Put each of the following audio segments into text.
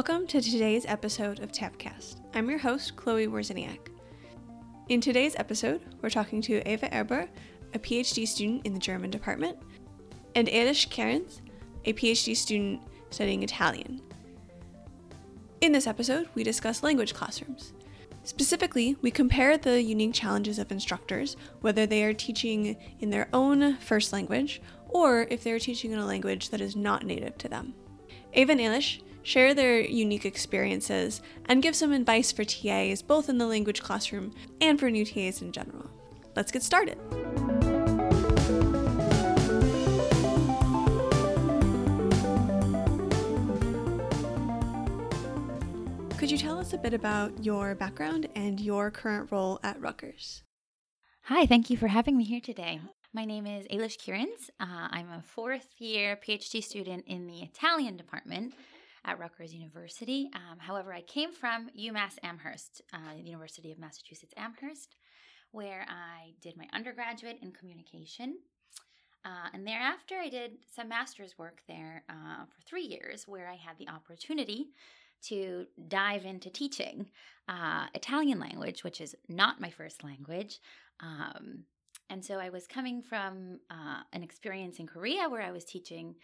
Welcome to today's episode of Tapcast. I'm your host, Chloe Wozniak. In today's episode, we're talking to Eva Erber, a PhD student in the German department, and Eilish Kerens, a PhD student studying Italian. In this episode, we discuss language classrooms. Specifically, we compare the unique challenges of instructors, whether they are teaching in their own first language or if they are teaching in a language that is not native to them. Eva and Eilish share their unique experiences, and give some advice for TAs both in the language classroom and for new TAs in general. Let's get started. Could you tell us a bit about your background and your current role at Rutgers? Hi, thank you for having me here today. My name is Eilish Kerens. Uh, I'm a fourth year PhD student in the Italian department at Rutgers University. Um, however, I came from UMass Amherst, uh, University of Massachusetts Amherst, where I did my undergraduate in communication. Uh, and thereafter, I did some master's work there uh, for three years, where I had the opportunity to dive into teaching uh, Italian language, which is not my first language. Um, and so I was coming from uh, an experience in Korea where I was teaching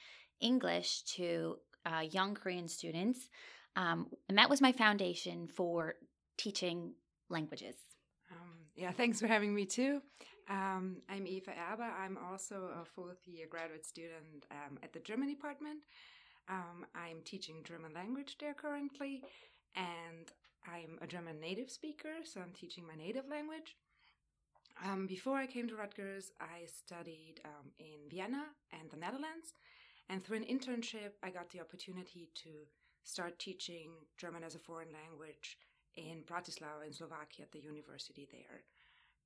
English to uh, young Korean students. Um, and that was my foundation for teaching languages. Um, yeah, thanks for having me too. Um, I'm Eva Erber. I'm also a fourth year graduate student um, at the German department. Um, I'm teaching German language there currently, and I'm a German native speaker, so I'm teaching my native language. Um, before I came to Rutgers, I studied in Vienna and the Netherlands. And through an internship, I got the opportunity to start teaching German as a foreign language in Bratislava in Slovakia at the university there.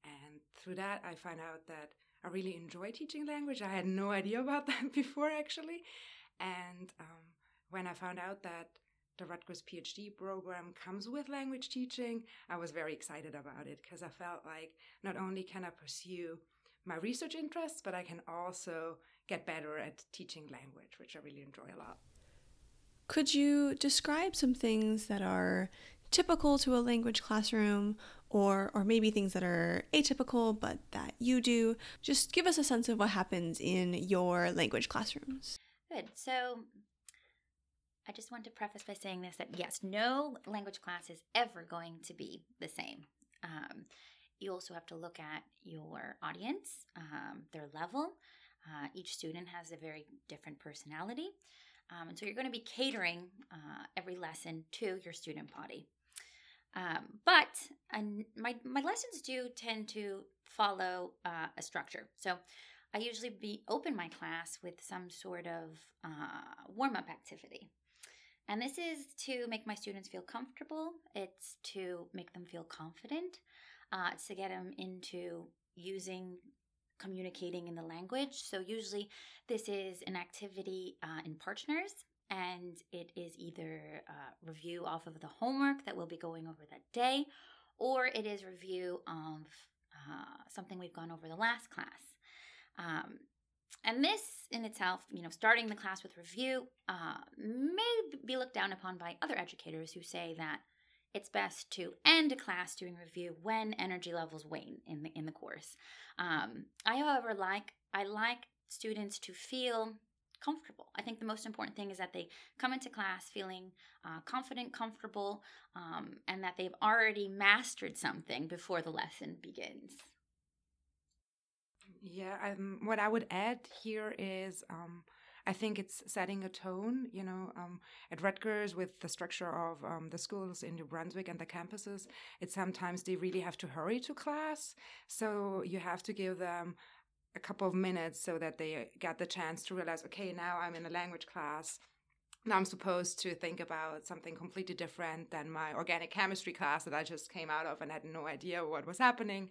And through that, I found out that I really enjoy teaching language. I had no idea about that before, actually. And um, when I found out that the Rutgers PhD program comes with language teaching, I was very excited about it because I felt like not only can I pursue my research interests, but I can also get better at teaching language, which I really enjoy a lot. Could you describe some things that are typical to a language classroom or or maybe things that are atypical but that you do? Just give us a sense of what happens in your language classrooms. Good. So I just want to preface by saying this that yes, no language class is ever going to be the same. Um, you also have to look at your audience, um, their level, uh, each student has a very different personality. Um, and so you're going to be catering uh, every lesson to your student body. Um, but my, my lessons do tend to follow uh, a structure. So I usually be open my class with some sort of uh, warm up activity. And this is to make my students feel comfortable. It's to make them feel confident. Uh, it's to get them into using communicating in the language. So, usually, this is an activity uh, in partners, and it is either uh, review off of the homework that we'll be going over that day, or it is review of uh, something we've gone over the last class. Um, and this in itself, you know, starting the class with review uh, may be looked down upon by other educators who say that it's best to end a class doing review when energy levels wane in the in the course. Um, I, however, like I like students to feel comfortable. I think the most important thing is that they come into class feeling uh, confident, comfortable, um, and that they've already mastered something before the lesson begins. Yeah, um, what I would add here is um, I think it's setting a tone, you know, um, at Rutgers with the structure of um, the schools in New Brunswick and the campuses, it's sometimes they really have to hurry to class. So you have to give them a couple of minutes so that they get the chance to realize, okay, now I'm in a language class. Now I'm supposed to think about something completely different than my organic chemistry class that I just came out of and had no idea what was happening.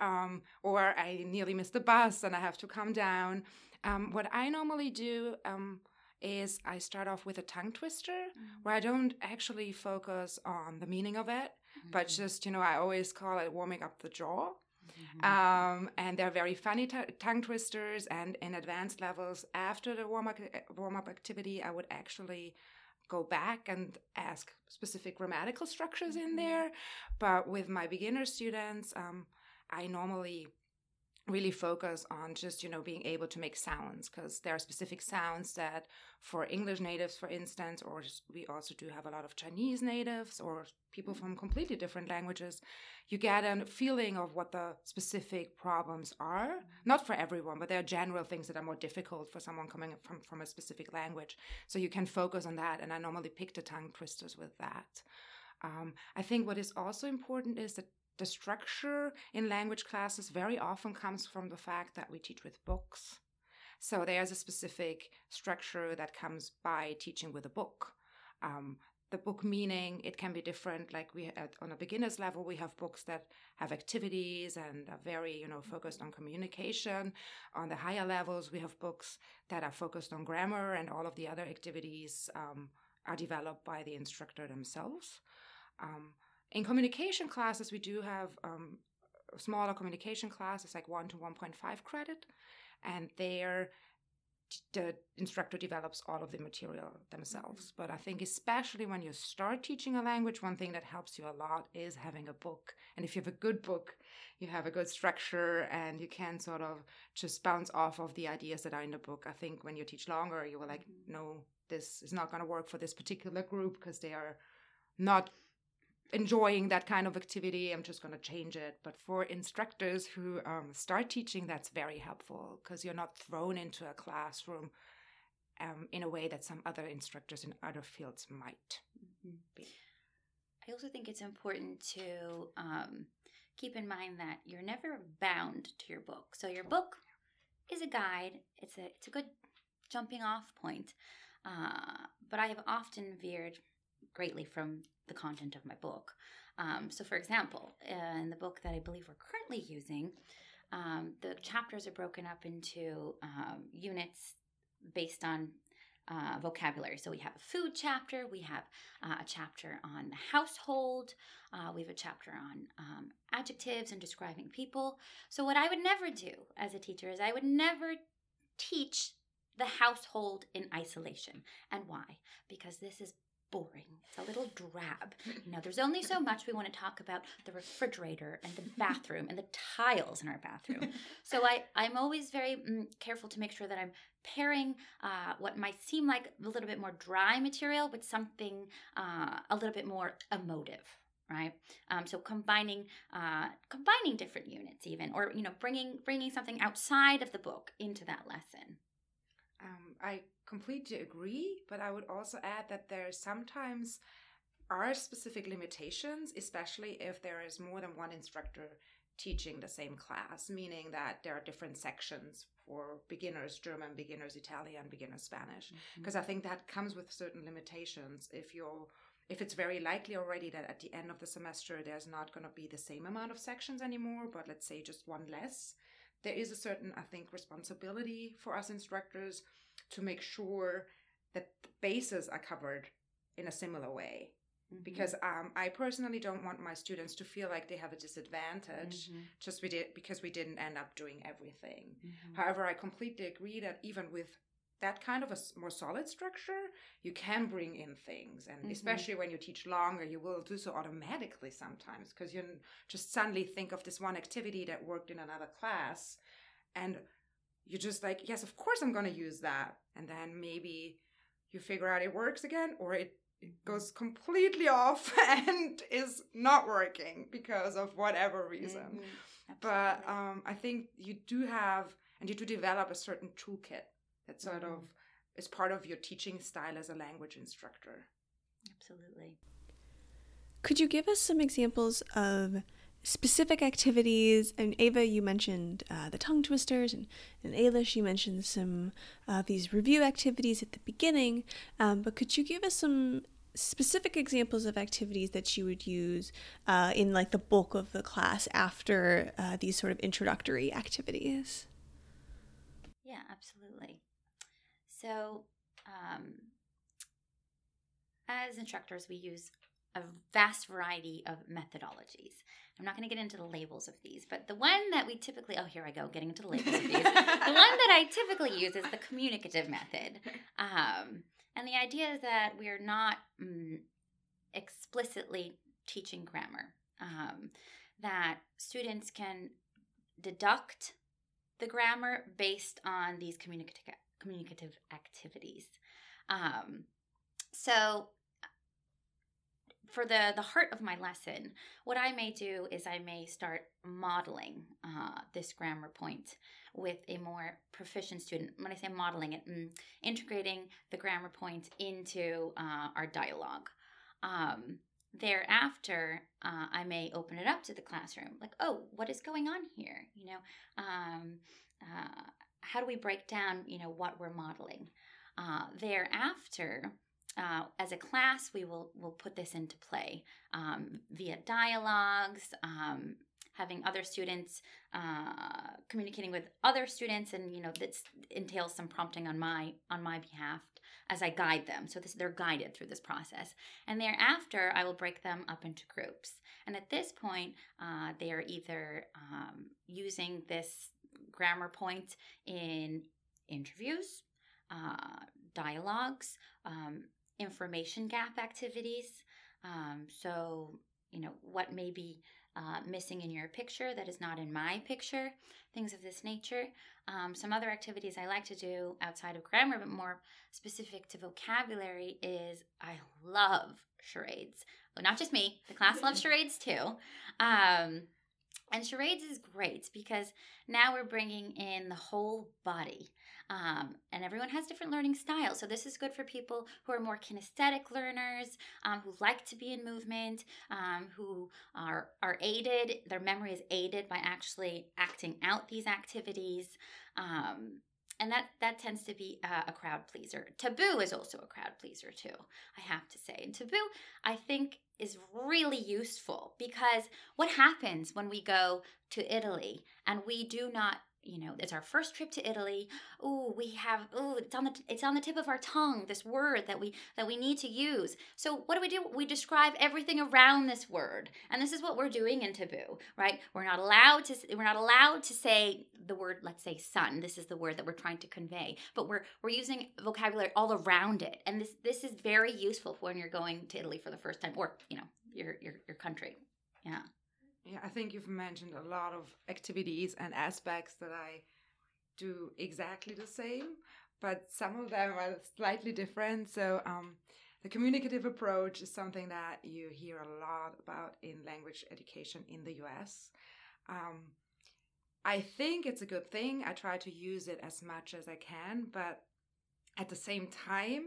Um, or I nearly missed the bus and I have to come down. Um, what I normally do um, is I start off with a tongue twister mm-hmm. where I don't actually focus on the meaning of it, mm-hmm. but just, you know, I always call it warming up the jaw. Mm-hmm. Um, and they're very funny t- tongue twisters. And in advanced levels, after the warm up, warm up activity, I would actually go back and ask specific grammatical structures in there. But with my beginner students, um, I normally really focus on just you know being able to make sounds because there are specific sounds that for english natives for instance or we also do have a lot of chinese natives or people from completely different languages you get a feeling of what the specific problems are. Not for everyone but there are general things that are more difficult for someone coming from from a specific language. So you can focus on that and i normally pick the tongue twisters with that. Um, I think what is also important is that the structure in language classes very often comes from the fact that we teach with books. So there's a specific structure that comes by teaching with a book. Um, the book meaning it can be different. Like we at, on a beginner's level, we have books that have activities and are very you know focused on communication. On the higher levels, we have books that are focused on grammar and all of the other activities um, are developed by the instructor themselves. Um, in communication classes, we do have um, smaller communication classes, like 1 to 1.5 credit, and there the instructor develops all of the material themselves. Mm-hmm. But I think, especially when you start teaching a language, one thing that helps you a lot is having a book. And if you have a good book, you have a good structure and you can sort of just bounce off of the ideas that are in the book. I think when you teach longer, you will like, mm-hmm. no, this is not going to work for this particular group because they are not enjoying that kind of activity i'm just going to change it. But for instructors who um, start teaching that's very helpful because you're not thrown into a classroom um, in a way that some other instructors in other fields might mm-hmm. be. I also think it's important to um, keep in mind that you're never bound to your book. So your book is a guide. It's a it's a good jumping off point. Uh, but i have often veered greatly from the content of my book. Um, so, for example, in the book that I believe we're currently using, um, the chapters are broken up into um, units based on uh, vocabulary. So we have a food chapter, we have uh, a chapter on the household, uh, we have a chapter on um, adjectives and describing people. So, what I would never do as a teacher is I would never teach the household in isolation. And why? Because this is boring. It's a little drab. You know, there's only so much we want to talk about the refrigerator and the bathroom and the tiles in our bathroom. so I, I'm always very mm, careful to make sure that I'm pairing uh, what might seem like a little bit more dry material with something uh, a little bit more emotive right um, so combining uh, combining different units even or you know bringing bringing something outside of the book into that lesson um, i completely agree, but I would also add that there sometimes are specific limitations, especially if there is more than one instructor teaching the same class, meaning that there are different sections for beginners German, beginners Italian, beginners Spanish. Because mm-hmm. I think that comes with certain limitations. If you're if it's very likely already that at the end of the semester there's not going to be the same amount of sections anymore, but let's say just one less, there is a certain, I think, responsibility for us instructors to make sure that the bases are covered in a similar way. Mm-hmm. Because um, I personally don't want my students to feel like they have a disadvantage mm-hmm. just we did, because we didn't end up doing everything. Mm-hmm. However, I completely agree that even with that kind of a more solid structure, you can bring in things. And mm-hmm. especially when you teach longer, you will do so automatically sometimes because you just suddenly think of this one activity that worked in another class. And you're just like, yes, of course I'm going to use that. And then maybe you figure out it works again or it, it mm-hmm. goes completely off and is not working because of whatever reason. Mm-hmm. But um, I think you do have, and you do develop a certain toolkit that sort mm-hmm. of is part of your teaching style as a language instructor. Absolutely. Could you give us some examples of specific activities. And Eva, you mentioned uh, the tongue twisters, and, and Eilish, you mentioned some of uh, these review activities at the beginning. Um, but could you give us some specific examples of activities that you would use uh, in like the bulk of the class after uh, these sort of introductory activities? Yeah, absolutely. So, um, as instructors, we use a vast variety of methodologies. I'm not going to get into the labels of these, but the one that we typically, oh, here I go, getting into the labels of these. the one that I typically use is the communicative method. Um, And the idea is that we're not mm, explicitly teaching grammar, um, that students can deduct the grammar based on these communicative, communicative activities. Um, so, for the the heart of my lesson, what I may do is I may start modeling uh, this grammar point with a more proficient student. When I say modeling it, mm, integrating the grammar point into uh, our dialogue. Um, thereafter, uh, I may open it up to the classroom, like, oh, what is going on here? You know, um, uh, how do we break down, you know, what we're modeling? Uh, thereafter, uh, as a class, we will will put this into play um, via dialogues, um, having other students uh, communicating with other students, and you know this entails some prompting on my on my behalf as I guide them. So this, they're guided through this process, and thereafter I will break them up into groups. And at this point, uh, they are either um, using this grammar point in interviews, uh, dialogues, um, information gap activities. Um, so, you know, what may be uh, missing in your picture that is not in my picture, things of this nature. Um, some other activities I like to do outside of grammar, but more specific to vocabulary, is I love charades. Well, not just me, the class loves charades too. Um, and charades is great because now we're bringing in the whole body. Um, and everyone has different learning styles. So this is good for people who are more kinesthetic learners, um, who like to be in movement, um, who are are aided. Their memory is aided by actually acting out these activities. Um, and that that tends to be a, a crowd pleaser. Taboo is also a crowd pleaser too. I have to say, and taboo I think is really useful because what happens when we go to Italy and we do not you know it's our first trip to italy. Oh we have oh it's on the it's on the tip of our tongue this word that we that we need to use. So what do we do? We describe everything around this word. And this is what we're doing in taboo right? We're not allowed to we're not allowed to say the word let's say sun this is the word that we're trying to convey. But we're we're using vocabulary all around it. And this this is very useful when you're going to italy for the first time or you know your your, your country. Yeah yeah, I think you've mentioned a lot of activities and aspects that I do exactly the same, but some of them are slightly different. So, um, the communicative approach is something that you hear a lot about in language education in the US. Um, I think it's a good thing. I try to use it as much as I can, but at the same time,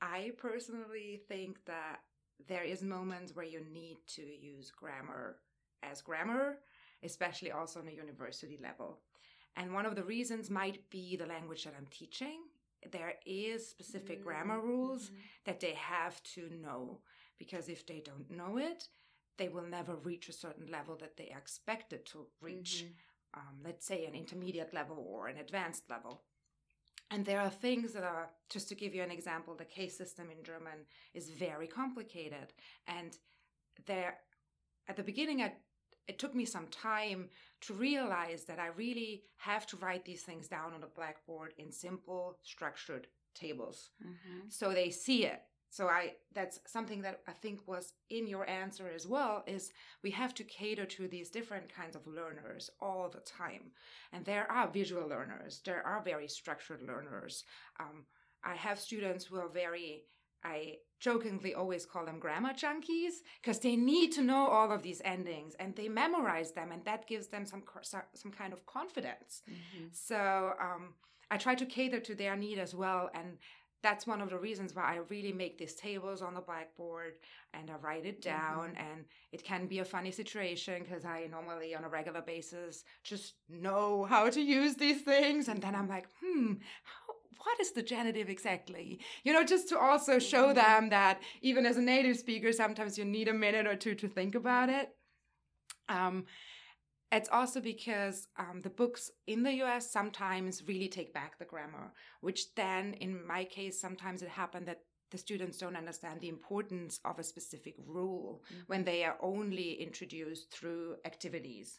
I personally think that there is moments where you need to use grammar as grammar, especially also on a university level. And one of the reasons might be the language that I'm teaching. There is specific mm-hmm. grammar rules mm-hmm. that they have to know because if they don't know it, they will never reach a certain level that they are expected to reach. Mm-hmm. Um, let's say an intermediate level or an advanced level. And there are things that are, just to give you an example, the case system in German is very complicated. And there, at the beginning, I it took me some time to realize that I really have to write these things down on a blackboard in simple, structured tables mm-hmm. so they see it. So I that's something that I think was in your answer as well is we have to cater to these different kinds of learners all the time. And there are visual learners, there are very structured learners. Um, I have students who are very I jokingly always call them grammar junkies because they need to know all of these endings and they memorize them and that gives them some some kind of confidence mm-hmm. so um, i try to cater to their need as well and that's one of the reasons why i really make these tables on the blackboard and i write it down mm-hmm. and it can be a funny situation because i normally on a regular basis just know how to use these things and then i'm like hmm how what is the genitive exactly? You know, just to also show mm-hmm. them that even as a native speaker, sometimes you need a minute or two to think about it. Um, it's also because um, the books in the US sometimes really take back the grammar, which then, in my case, sometimes it happened that the students don't understand the importance of a specific rule mm-hmm. when they are only introduced through activities.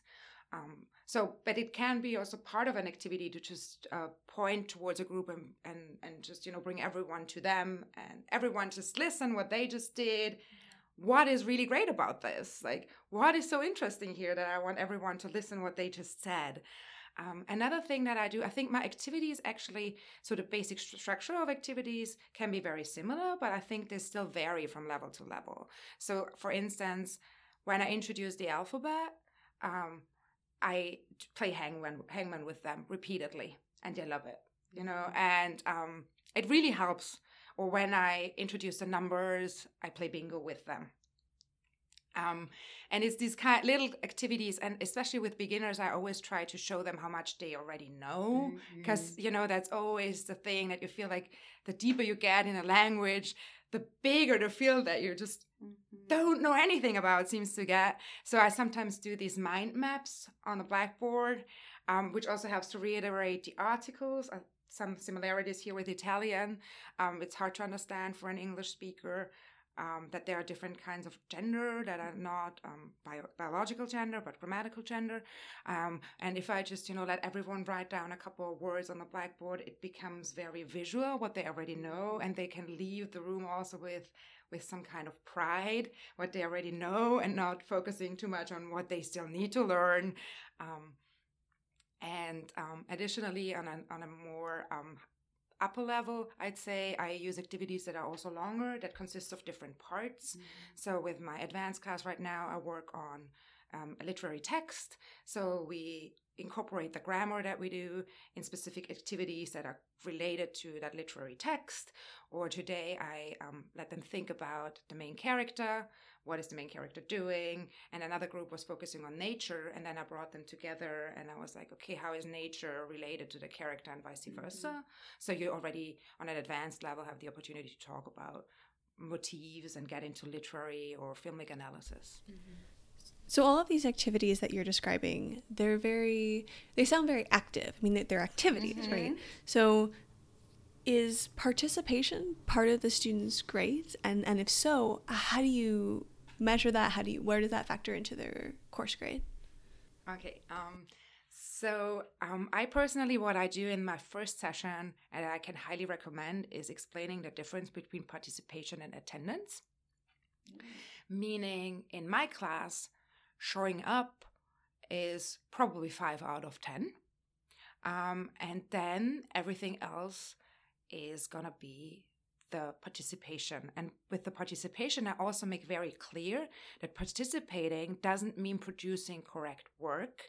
Um, so, but it can be also part of an activity to just uh, point towards a group and, and and just you know bring everyone to them and everyone just listen what they just did. What is really great about this? Like, what is so interesting here that I want everyone to listen what they just said? Um, another thing that I do, I think my activities actually, so the basic structure of activities can be very similar, but I think they still vary from level to level. So, for instance, when I introduce the alphabet, um, I play hangman, hangman with them repeatedly, and they love it, you know, mm-hmm. and um, it really helps. Or when I introduce the numbers, I play bingo with them. Um, and it's these kind of little activities, and especially with beginners, I always try to show them how much they already know, because mm-hmm. you know that's always the thing that you feel like the deeper you get in a language, the bigger the field that you just mm-hmm. don't know anything about seems to get. So I sometimes do these mind maps on the blackboard, um, which also helps to reiterate the articles. Uh, some similarities here with Italian. Um, it's hard to understand for an English speaker um, that there are different kinds of gender that are not um, bio- biological gender but grammatical gender. Um, and if i just you know let everyone write down a couple of words on the blackboard it becomes very visual what they already know and they can leave the room also with with some kind of pride what they already know and not focusing too much on what they still need to learn. Um, and um, additionally on a, on a more um, upper level, I'd say I use activities that are also longer that consist of different parts. Mm-hmm. So with my advanced class right now, I work on um, a literary text. So we incorporate the grammar that we do in specific activities that are related to that literary text. Or today I um, let them think about the main character, what is the main character doing and another group was focusing on nature and then i brought them together and i was like okay how is nature related to the character and vice versa mm-hmm. so you already on an advanced level have the opportunity to talk about motifs and get into literary or filmic analysis mm-hmm. So all of these activities that you're describing, they're very they sound very active. I mean they're activities, mm-hmm. right? So is participation part of the students' grades? And and if so, how do you measure that? How do you where does that factor into their course grade? Okay. Um, so um, I personally, what I do in my first session, and I can highly recommend, is explaining the difference between participation and attendance. Mm-hmm. Meaning, in my class, showing up is probably five out of ten, um, and then everything else is gonna be the participation. And with the participation, I also make very clear that participating doesn't mean producing correct work,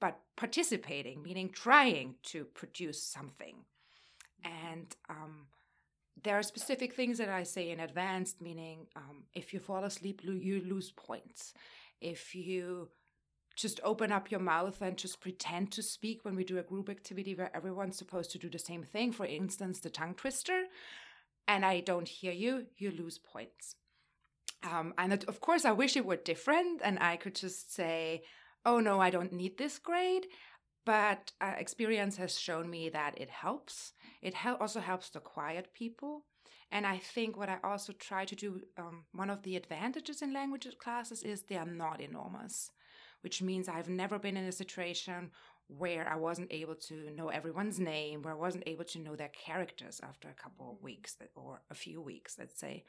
but participating, meaning trying to produce something. And um, there are specific things that I say in advance, meaning um, if you fall asleep, you lose points. If you just open up your mouth and just pretend to speak when we do a group activity where everyone's supposed to do the same thing, for instance, the tongue twister, and I don't hear you, you lose points. Um, and of course, I wish it were different and I could just say, oh no, I don't need this grade. But uh, experience has shown me that it helps. It hel- also helps the quiet people. And I think what I also try to do, um, one of the advantages in language classes is they are not enormous, which means I've never been in a situation where I wasn't able to know everyone's name, where I wasn't able to know their characters after a couple of weeks or a few weeks, let's say.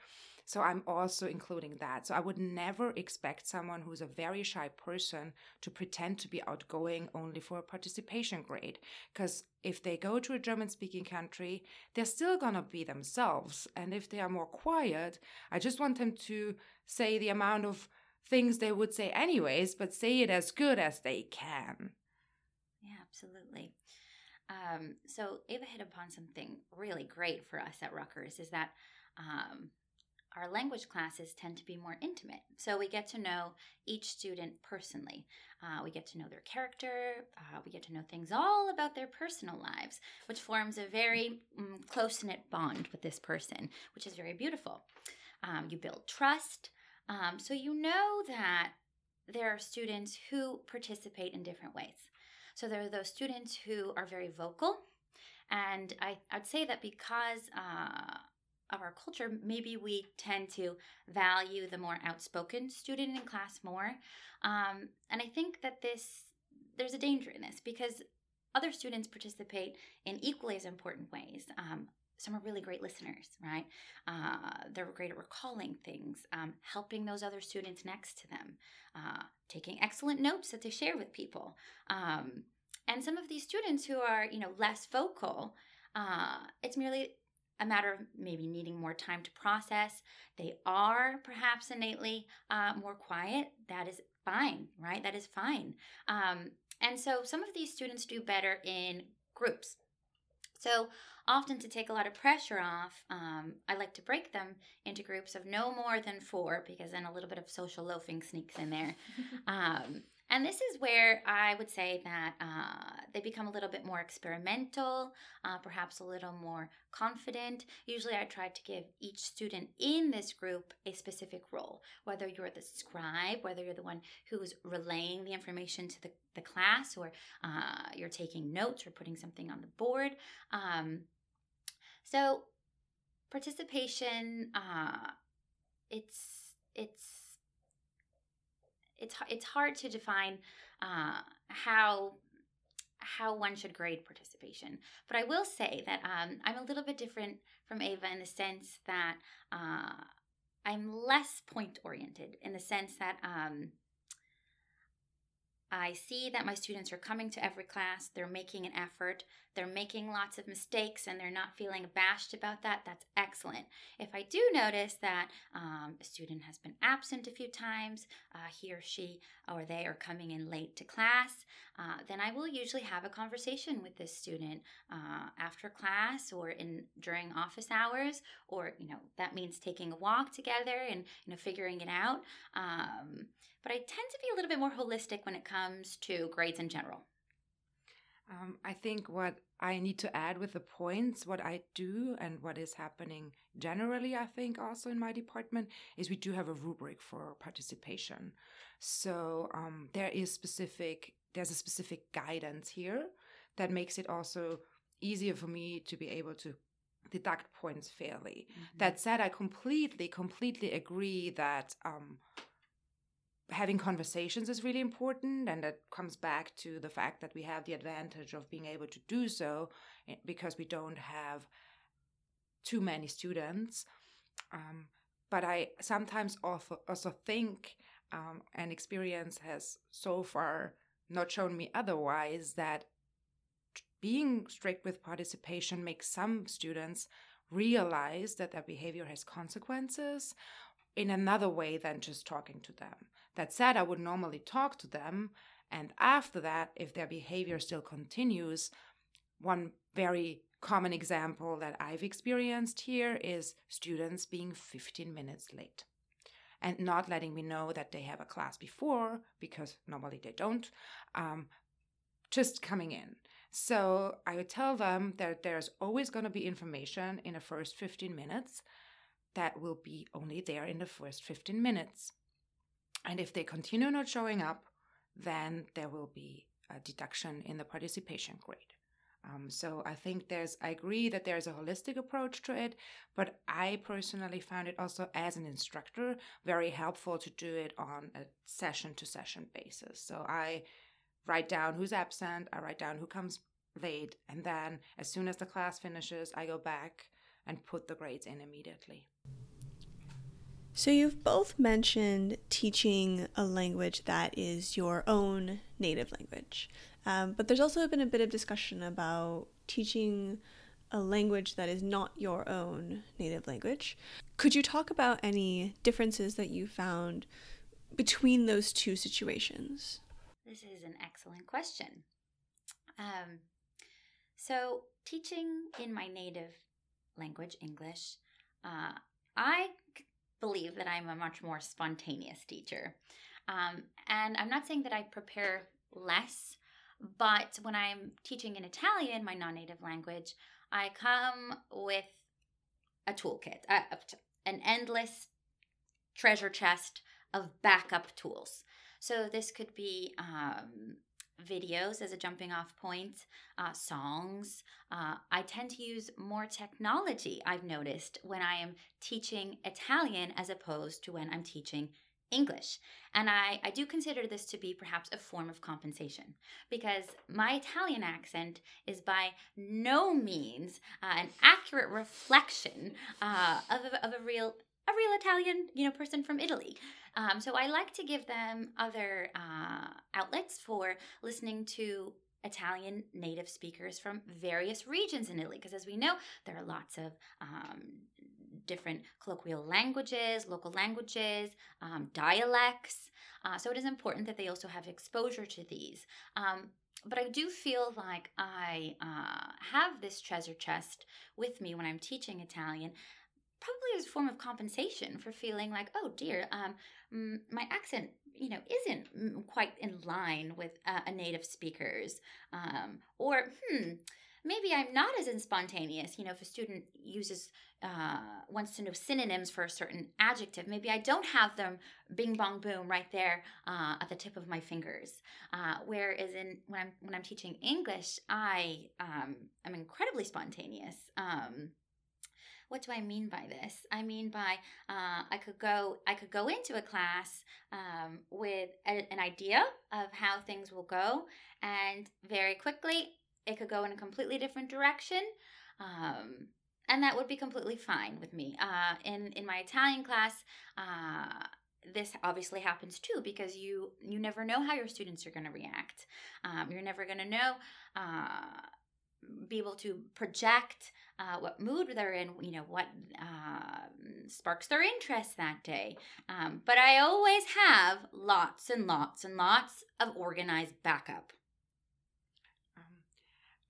So I'm also including that. So I would never expect someone who's a very shy person to pretend to be outgoing only for a participation grade. Because if they go to a German speaking country, they're still to be themselves. And if they are more quiet, I just want them to say the amount of things they would say anyways, but say it as good as they can. Yeah, absolutely. Um, so Eva hit upon something really great for us at Rutgers is that um, our language classes tend to be more intimate. So we get to know each student personally. Uh, we get to know their character. Uh, we get to know things all about their personal lives, which forms a very mm, close knit bond with this person, which is very beautiful. Um, you build trust. Um, so you know that there are students who participate in different ways. So there are those students who are very vocal. And I, I'd say that because uh, of our culture, maybe we tend to value the more outspoken student in class more. Um, and I think that this there's a danger in this because other students participate in equally as important ways. Um, some are really great listeners, right? Uh, they're great at recalling things, um, helping those other students next to them, uh, taking excellent notes that they share with people. Um, and some of these students who are, you know, less vocal, uh, it's merely a matter of maybe needing more time to process. They are perhaps innately uh, more quiet. That is fine, right? That is fine. Um, and so some of these students do better in groups. So often to take a lot of pressure off, um, I like to break them into groups of no more than four because then a little bit of social loafing sneaks in there. um, and this is where I would say that uh, they become a little bit more experimental, uh, perhaps a little more confident. Usually, I try to give each student in this group a specific role, whether you're the scribe, whether you're the one who's relaying the information to the, the class, or uh, you're taking notes or putting something on the board. Um, so, participation, uh, it's it's it's it's hard to define uh, how how one should grade participation. But I will say that um, I'm a little bit different from Eva in the sense that uh, I'm less point oriented in the sense that um, I see that my students are coming to every class, they're making an effort, they're making lots of mistakes, and they're not feeling abashed about that. That's excellent. If I do notice that um, a student has been absent a few times, uh, he or she or they are coming in late to class, uh, then I will usually have a conversation with this student uh, after class or in during office hours, or you know that means taking a walk together and you know figuring it out. Um, but I tend to be a little bit more holistic when it comes to grades in general. Um, I think what I need to add with the points, what I do and what is happening generally, I think also in my department, is we do have a rubric for participation. So um, there is specific, there's a specific guidance here that makes it also easier for me to be able to deduct points fairly. Mm-hmm. That said, I completely, completely agree that um, having conversations is really important and that comes back to the fact that we have the advantage of being able to do so eh, because we don't have too many students. Um, but i sometimes also, also think um, and experience has so far not shown me otherwise that being strict with participation makes some students realize that their behavior has consequences in another way than just talking to them. That said, I would normally talk to them, and after that, if their behavior still continues, one very common example that I've experienced here is students being 15 minutes late and not letting me know that they have a class before because normally they don't, um, just coming in. So I would tell them that there's always going to be information in the first 15 minutes that will be only there in the first 15 minutes. And if they continue not showing up, then there will be a deduction in the participation grade. Um, so I think there's, I agree that there's a holistic approach to it, but I personally found it also as an instructor very helpful to do it on a session to session basis. So I write down who's absent, I write down who comes late, and then as soon as the class finishes, I go back and put the grades in immediately. So, you've both mentioned teaching a language that is your own native language, um, but there's also been a bit of discussion about teaching a language that is not your own native language. Could you talk about any differences that you found between those two situations? This is an excellent question. Um, so, teaching in my native language, English, uh, I believe that I'm a much more spontaneous teacher. Um, and I'm not saying that I prepare less, but when I'm teaching in Italian, my non native language, I come with a toolkit, an endless treasure chest of backup tools. So this could be um, videos as a jumping off point, uh, songs. Uh, I tend to use more technology, I've noticed, when I am teaching Italian as opposed to when I'm teaching English. And I, I do consider this to be perhaps a form of compensation because my Italian accent is by no means uh, an accurate reflection uh, of, a, of a real a real Italian, you know, person from Italy. Um, so I like to give them other uh, outlets for listening to Italian native speakers from various regions in Italy, because as we know, there are lots of um, different colloquial languages, local languages, um, dialects. Uh, so it is important that they also have exposure to these. Um, but I do feel like I uh, have this treasure chest with me when I'm teaching Italian probably as a form of compensation for feeling like, oh dear, um, my accent, you know, isn't quite in line with uh, a native speaker's, um, or hmm, maybe I'm not as spontaneous. You know, if a student uses uh, wants to know synonyms for a certain adjective, maybe I don't have them bing bong boom right there uh, at the tip of my fingers. Uh, whereas in when I'm when I'm teaching English, I um, am incredibly spontaneous. Um, what do I mean by this? I mean by uh, I could go I could go into a class um, with a, an idea of how things will go, and very quickly it could go in a completely different direction. Um, and that would be completely fine with me. Uh, in in my Italian class, uh, this obviously happens too because you you never know how your students are going to react. Um, you're never going to know. Uh, be able to project uh, what mood they're in, you know, what uh, sparks their interest that day. Um, but I always have lots and lots and lots of organized backup. Um,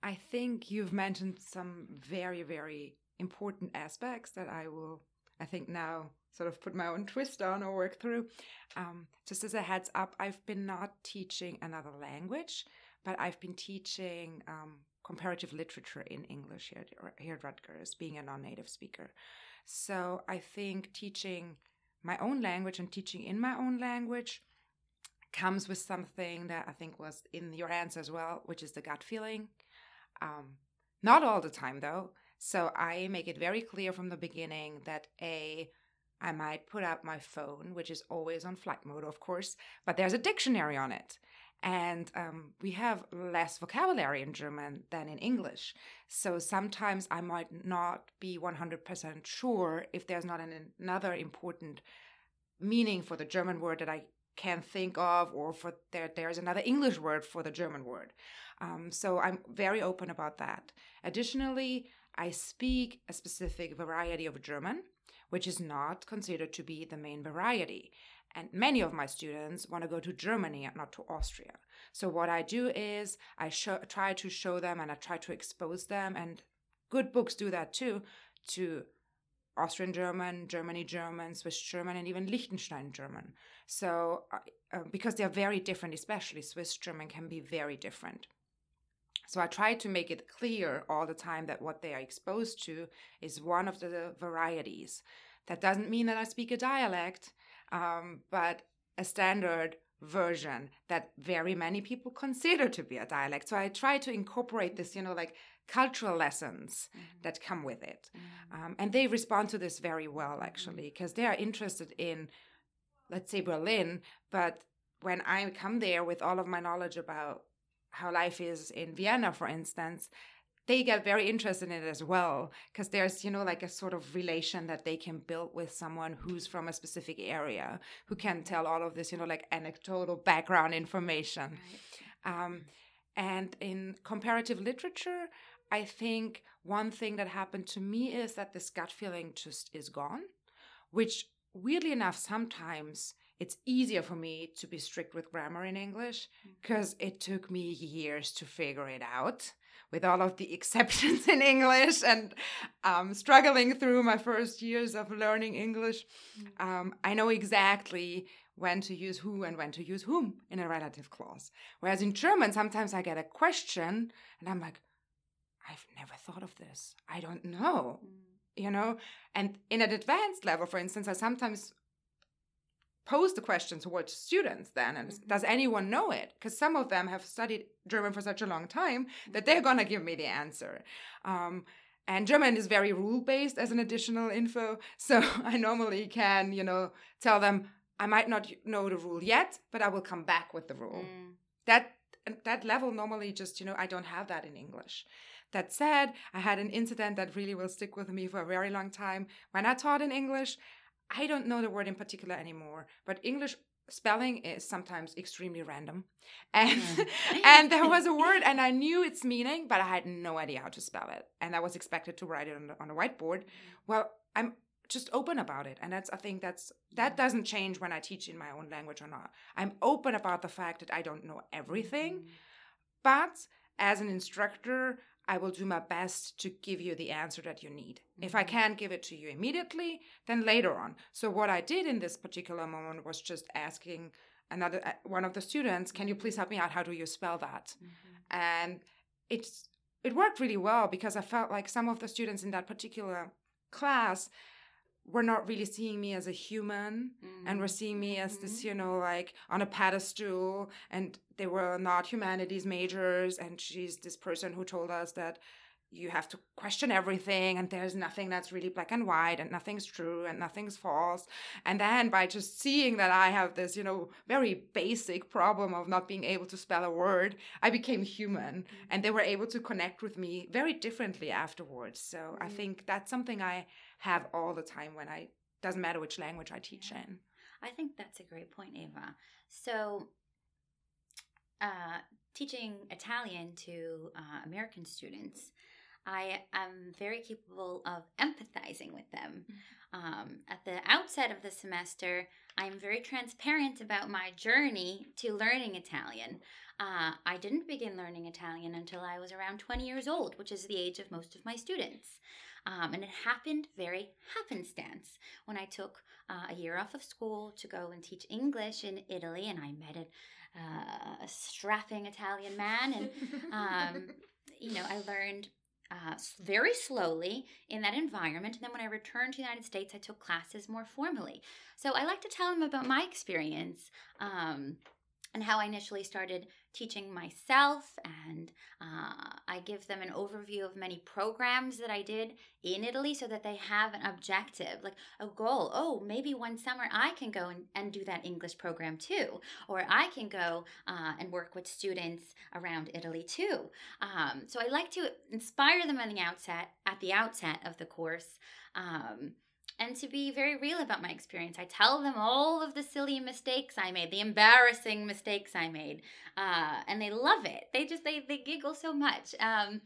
I think you've mentioned some very, very important aspects that I will, I think, now sort of put my own twist on or work through. Um, just as a heads up, I've been not teaching another language, but I've been teaching um, comparative literature in English here, here at Rutgers, being a non native speaker. So I think teaching my own language and teaching in my own language comes with something that I think was in your answer as well, which is the gut feeling. Um, not all the time, though. So I make it very clear from the beginning that A, I might put out my phone, which is always on flight mode, of course, but there's a dictionary on it and um, we have less vocabulary in German than in English. So sometimes I might not be 100% sure if there's not an, another important meaning for the German word that I can think of, or for there there's another English word for the German word. Um, so I'm very open about that. Additionally, I speak a specific variety of German, which is not considered to be the main variety. And many of my students want to go to Germany and not to Austria. So what I do is I try to show them and I try to expose them, and good books do that too, to Austrian German, Germany German, Swiss German, and even Liechtenstein German. So uh, because they are very different, especially Swiss German can be very different. So I try to make it clear all the time that what they are exposed to is one of the varieties. That doesn't mean that I speak a dialect um, but a standard version that very many people consider to be a dialect. So I try to incorporate this, you know, like cultural lessons mm-hmm. that come with it. Mm-hmm. Um, and they respond to this very well, actually, because mm-hmm. they are interested in, let's say, Berlin. But when I come there with all of my knowledge about how life is in Vienna, for instance, they get very interested in it as well because there's you know like a sort of relation that they can build with someone who's from a specific area who can tell all of this you know like anecdotal background information right. um, and in comparative literature i think one thing that happened to me is that this gut feeling just is gone which weirdly enough sometimes it's easier for me to be strict with grammar in english because mm-hmm. it took me years to figure it out with all of the exceptions in English and um, struggling through my first years of learning English, mm. um, I know exactly when to use who and when to use whom in a relative clause. Whereas in German, sometimes I get a question and I'm like, I've never thought of this. I don't know. Mm. You know, and in an advanced level, for instance, I sometimes pose the question towards students then and Mhm. does anyone know it? Because some of them have studied german for such a long time that they're going to give me the answer. Um, and german is very rule based as an additional info so i normally can you know tell them i might not know the rule yet but i will come back with the rule. Mm. that that level normally just you know i don't have that in english. That said i had an incident that really will stick with me for a very long time. When i taught in english i don't know the word in particular anymore but english spelling is sometimes extremely random. And Yeah. and there was a word and i knew its meaning but i had no idea how to spell it. And i was expected to write it on, the, on a whiteboard. Well i'm just open about it and that's i think that's that doesn't change when i teach in my own language or not. I'm open about the fact that i don't know everything Mm. but as an instructor i will do my best to give you the answer that you need if i Mhm. can't give it to you immediately then later on so what i did in this particular moment was just asking another uh, one of the students can you please help me out how do you spell that Mhm. and it's it worked really well because I felt like some of the students in that particular class were not really seeing me as a human and were seeing me as this Mhm. you know like on a pedestal and they were not humanities majors and she's this person who told us that you have to question everything and there's nothing that's really black and white and nothing's true and nothing's false and then by just seeing that i have this you know very basic problem of not being able to spell a word i became human and they were able to connect with me very differently afterwards so i Mhm. think that's something i have all the time when i doesn't matter which language i teach Yeah. in I think that's a great point, Eva. So, uh, teaching Italian to uh, American students, I am very capable of empathizing with them. Um, at the outset of the semester, I'm very transparent about my journey to learning Italian. Uh, I didn't begin learning Italian until I was around 20 years old, which is the age of most of my students. Um, and it happened very happenstance when I took uh, a year off of school to go and teach English in Italy, and I met a, uh, a strapping Italian man, and um, you know, I learned uh, very slowly in that environment. And then when I returned to the United States, I took classes more formally. So I like to tell them about my experience um, and how I initially started teaching myself. And uh, I give them an overview of many programs that I did in Italy so that they have an objective, like a goal. Oh, maybe one summer I can go and, and do that English program too. Or I can go uh, and work with students around Italy too. Um, so I like to inspire them on the outset, at the outset of the course, um, and to be very real about my experience. I tell them all of the silly mistakes I made, the embarrassing mistakes I made, uh, and they love it. They just they they giggle so much. Um,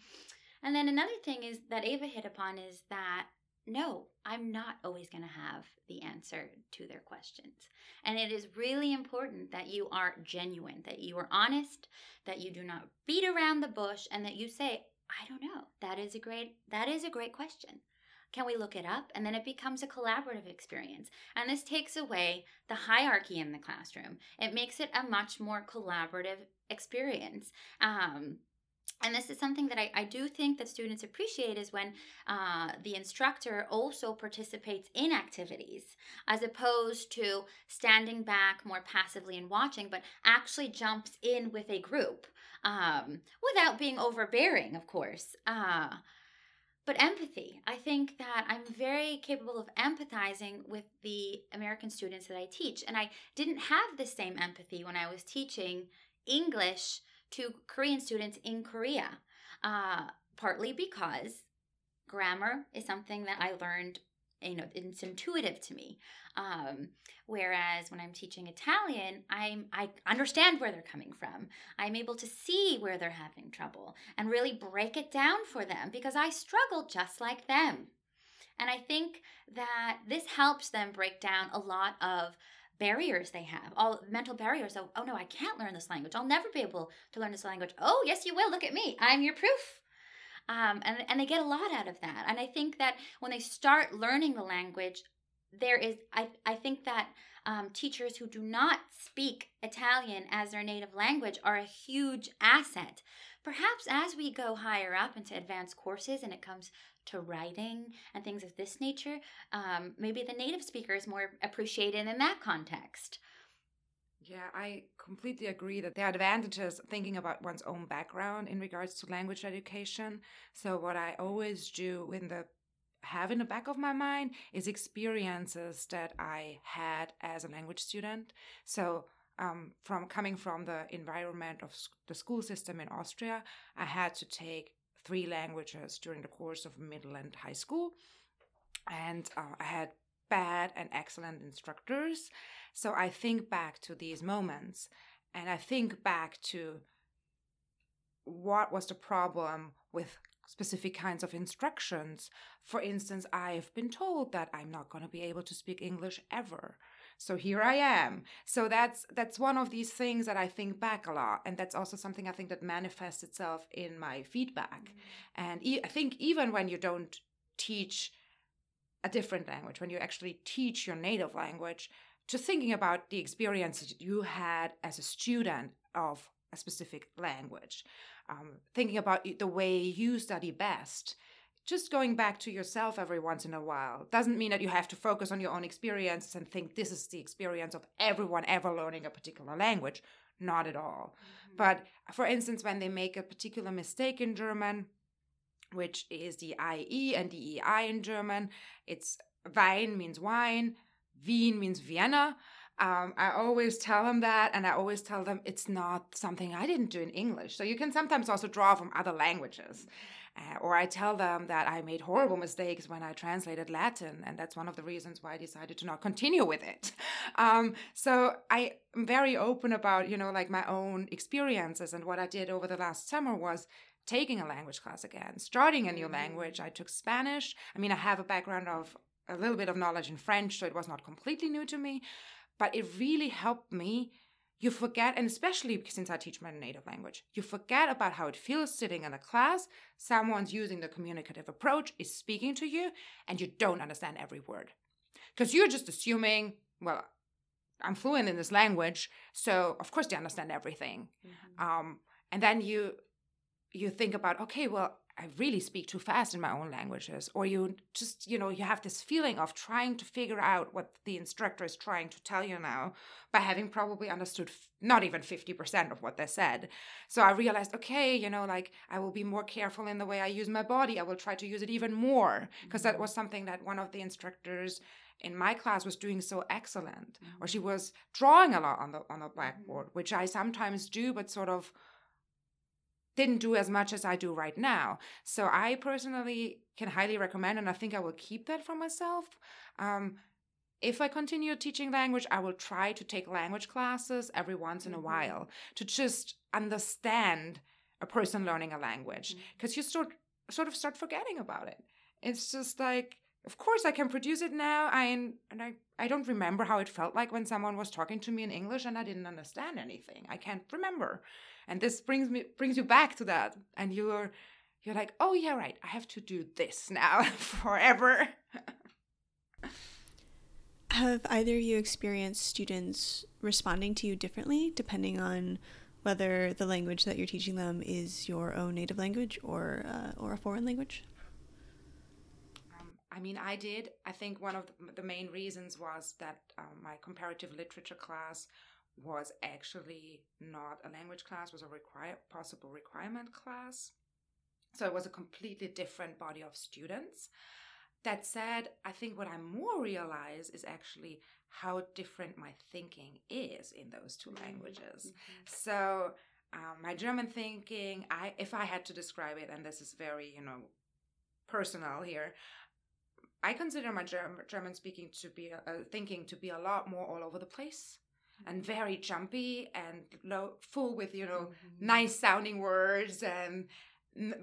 and then another thing is that Eva hit upon is that no, I'm not always going to have the answer to their questions. And it is really important that you are genuine, that you are honest, that you do not beat around the bush and that you say, I don't know. That is a great that is a great question. Can we look it up? And then it becomes a collaborative experience. And this takes away the hierarchy in the classroom. It makes it a much more collaborative experience. Um, and this is something that I, I do think that students appreciate is when uh, the instructor also participates in activities as opposed to standing back more passively and watching, but actually jumps in with a group um, without being overbearing, of course. Uh, but empathy. I think that I'm very capable of empathizing with the American students that I teach. And I didn't have the same empathy when I was teaching English to Korean students in Korea, uh, partly because grammar is something that I learned, you know, it's intuitive to me. Um, whereas when I'm teaching Italian, I'm I understand where they're coming from. I'm able to see where they're having trouble and really break it down for them because I struggle just like them. And I think that this helps them break down a lot of barriers they have, all mental barriers. So, oh no, I can't learn this language. I'll never be able to learn this language. Oh, yes, you will. Look at me. I'm your proof. Um, and, and they get a lot out of that. And I think that when they start learning the language, there is, I, I think that um, teachers who do not speak Italian as their native language are a huge asset perhaps as we go higher up into advanced courses and it comes to writing and things of this nature, um, maybe the native speaker is more appreciated in that context. Yeah, I completely agree that there are advantages thinking about one's own background in regards to language education. So, what I always do in the have in the back of my mind is experiences that I had as a language student. So, um, from coming from the environment of the school system in Austria, I had to take three languages during the course of middle and high school, and uh, I had bad and excellent instructors. So I think back to these moments and I think back to what was the problem with specific kinds of instructions. For instance, I've been told that I'm not going to be able to speak English ever. So here I am. So that's that's one of these things that I think back a lot, and that's also something I think that manifests itself in my feedback. Mm-hmm. And e- I think even when you don't teach a different language, when you actually teach your native language, just thinking about the experience you had as a student of a specific language, um, thinking about the way you study best, just going back to yourself every once in a while doesn't mean that you have to focus on your own experiences and think this is the experience of everyone ever learning a particular language. Not at all. Mm-hmm. But for instance, when they make a particular mistake in German, which is the IE and the EI in German. It's Wein means wine, Wien means Vienna. Um, I always tell them that, and I always tell them it's not something I didn't do in English. So you can sometimes also draw from other languages. Uh, or I tell them that I made horrible mistakes when I translated Latin, and that's one of the reasons why I decided to not continue with it. Um, so I am very open about, you know, like my own experiences. And what I did over the last summer was taking a language class again, starting a new language. I took Spanish. I mean, I have a background of a little bit of knowledge in French, so it was not completely new to me, but it really helped me. You forget, and especially since I teach my native language, you forget about how it feels sitting in a class. Someone's using the communicative approach, is speaking to you, and you don't understand every word. Because you're just assuming, well, I'm fluent in this language, so of course they understand everything. Mm-hmm. Um, and then you you think about okay well i really speak too fast in my own languages or you just you know you have this feeling of trying to figure out what the instructor is trying to tell you now by having probably understood f- not even 50% of what they said so i realized okay you know like i will be more careful in the way i use my body i will try to use it even more because that was something that one of the instructors in my class was doing so excellent mm-hmm. or she was drawing a lot on the on the blackboard mm-hmm. which i sometimes do but sort of didn't do as much as I do right now. So I personally can highly recommend, and I think I will keep that for myself. Um, if I continue teaching language, I will try to take language classes every once in a mm-hmm. while to just understand a person learning a language because mm-hmm. you sort sort of start forgetting about it. It's just like, of course, I can produce it now. I and I I don't remember how it felt like when someone was talking to me in English and I didn't understand anything. I can't remember and this brings me brings you back to that and you're you're like oh yeah right i have to do this now forever have either of you experienced students responding to you differently depending on whether the language that you're teaching them is your own native language or uh, or a foreign language I mean, I did. I think one of the main reasons was that um, my comparative literature class was actually not a language class, was a require, possible requirement class. So it was a completely different body of students. That said, I think what I more realize is actually how different my thinking is in those 2 mm-hmm. languages. Mm-hmm. So um, my German thinking, I if I had to describe it, and this is very you know personal here, I consider my German, German speaking to be uh, thinking to be a lot more all over the place and very jumpy and low, full with you know mm-hmm. nice sounding words and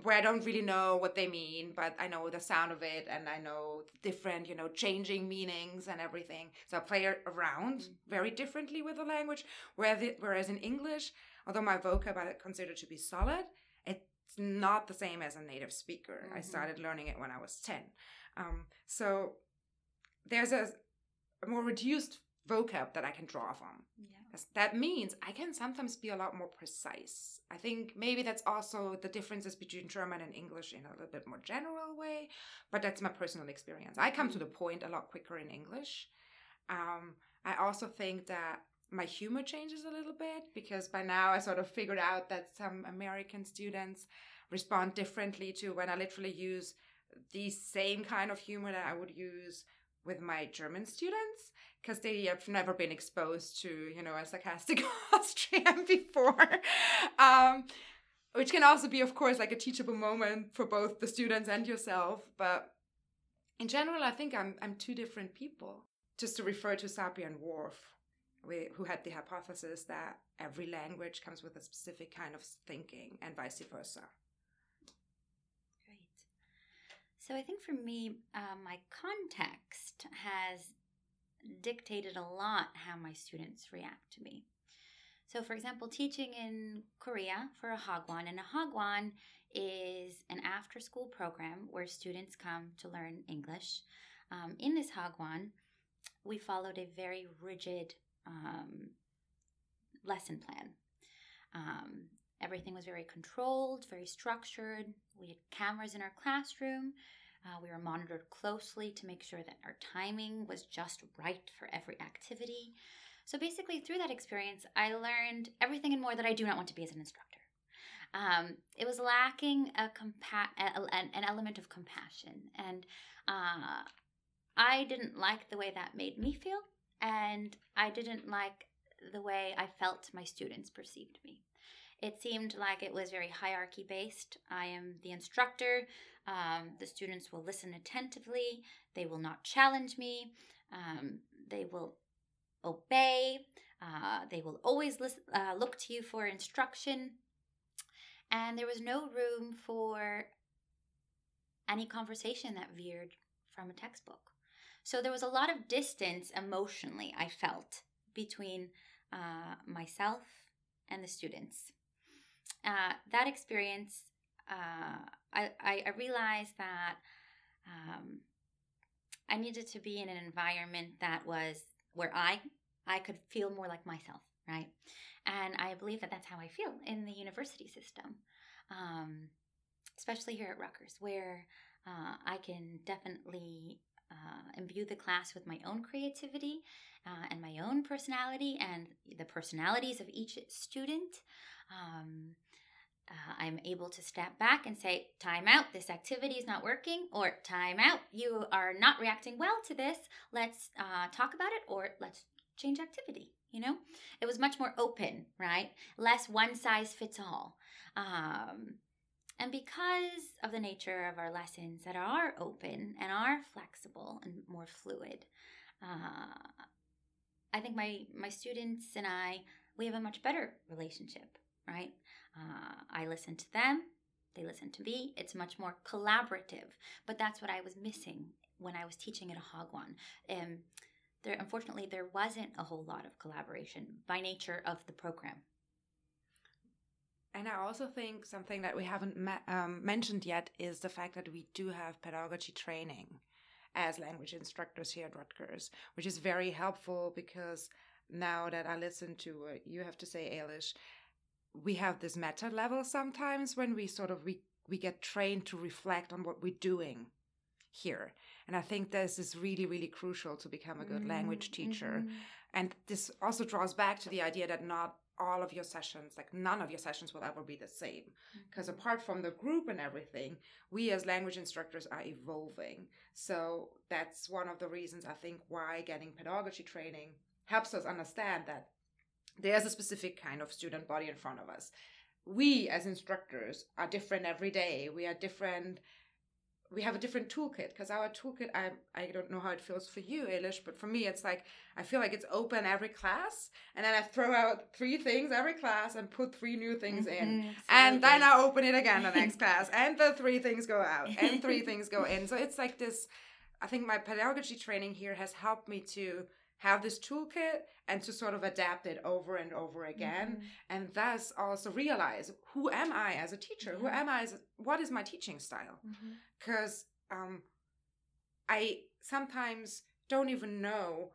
where I don't really know what they mean, but I know the sound of it and I know different, you know, changing meanings and everything. So I play around mm-hmm. very differently with the language. Whereas in English, although my vocab I consider to be solid, it's not the same as a native speaker. Mm-hmm. I started learning it when I was 10. Um, so there's a, a more reduced vocab that I can draw from. Yeah. That means I can sometimes be a lot more precise. I think maybe that's also the differences between German and English in a little bit more general way, but that's my personal experience. I come to the point a lot quicker in English. Um, I also think that my humor changes a little bit because by now I sort of figured out that some American students respond differently to when I literally use the same kind of humor that I would use with my German students because they have never been exposed to, you know, a sarcastic Austrian before. Um, which can also be, of course, like a teachable moment for both the students and yourself. But in general, I think I'm, I'm two different people. Just to refer to Sapir and Whorf, we, who had the hypothesis that every language comes with a specific kind of thinking and vice versa. Great. So I think for me, uh, my context has dictated a lot how my students react to me. So, for example, teaching in Korea for a Hagwon, and a Hagwon is an after school program where students come to learn English. Um, in this Hagwon, we followed a very rigid um, lesson plan. Um, everything was very controlled, very structured. We had cameras in our classroom. Uh, we were monitored closely to make sure that our timing was just right for every activity. So basically, through that experience, I learned everything and more that I do not want to be as an instructor. Um, it was lacking a compa- an element of compassion, and uh, I didn't like the way that made me feel, and I didn't like the way I felt my students perceived me. It seemed like it was very hierarchy based. I am the instructor. Um, the students will listen attentively. They will not challenge me. Um, they will obey. Uh, they will always uh, look to you for instruction. And there was no room for any conversation that veered from a textbook. So there was a lot of distance emotionally, I felt, between uh, myself and the students. Uh, that experience, uh, I, I, realized that um, I needed to be in an environment that was where I I could feel more like myself, right? And I believe that that's how I feel in the university system, um, especially here at Rutgers, where uh, I can definitely uh, imbue the class with my own creativity uh, and my own personality and the personalities of each student. Um, uh, I'm able to step back and say, time out, this activity is not working, or time out, you are not reacting well to this. Let's uh, talk about it, or let's change activity. You know, it was much more open, right? Less one size fits all. Um, and because of the nature of our lessons that are open and are flexible and more fluid, uh, I think my my students and I we have a much better relationship, right? Uh, I listen to them, they listen to me. It's much more collaborative. But that's what I was missing when I was teaching at a Hagwon. Um, there, unfortunately, there wasn't a whole lot of collaboration by nature of the program. And I also think something that we haven't um, mentioned yet is the fact that we do have pedagogy training as language instructors here at Rutgers, which is very helpful because now that I listen to what you have to say, Eilish, we have this meta level sometimes when we sort of we we get trained to reflect on what we're doing here and i think this is really really crucial to become a good mm-hmm. language teacher mm-hmm. and this also draws back to the idea that not all of your sessions like none of your sessions will ever be the same because mm-hmm. apart from the group and everything we as language instructors are evolving so that's one of the reasons i think why getting pedagogy training helps us understand that there's a specific kind of student body in front of us. We as instructors are different every day. We are different. We have a different toolkit because our toolkit, I, I don't know how it feels for you, Eilish, but for me, it's like I feel like it's open every class. And then I throw out three things every class and put three new things mm-hmm, in. And then I open it again the next class. And the three things go out and three things go in. So it's like this. I think my pedagogy training here has helped me to have this toolkit and to sort of adapt it over and over again mm-hmm. and thus also realize who am i as a teacher who am i as what is my teaching style because mm-hmm. um, i sometimes don't even know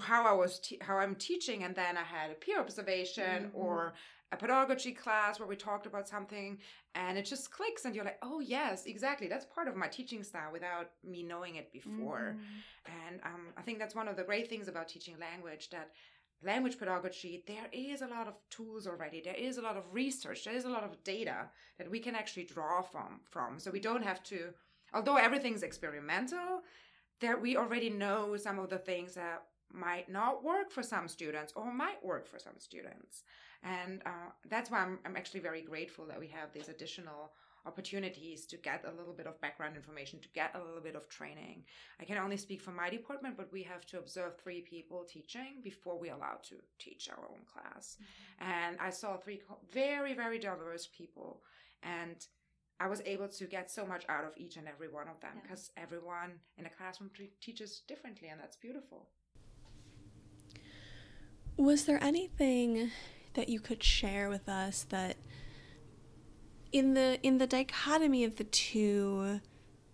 how I was te- how I'm teaching, and then I had a peer observation mm-hmm. or a pedagogy class where we talked about something, and it just clicks, and you're like, oh yes, exactly, that's part of my teaching style without me knowing it before. Mm-hmm. And um, I think that's one of the great things about teaching language that language pedagogy, there is a lot of tools already. There is a lot of research. There is a lot of data that we can actually draw from. From so we don't have to, although everything's experimental, there we already know some of the things that might not work for some students or might work for some students. And uh, that's why I'm, I'm actually very grateful that we have these additional opportunities to get a little bit of background information, to get a little bit of training. I can only speak for my department, but we have to observe three people teaching before we're allowed to teach our own class. Mm-hmm. And I saw three very, very diverse people. And I was able to get so much out of each and every one of them because yeah. everyone in a classroom teaches differently, and that's beautiful. Was there anything that you could share with us that in the in the dichotomy of the two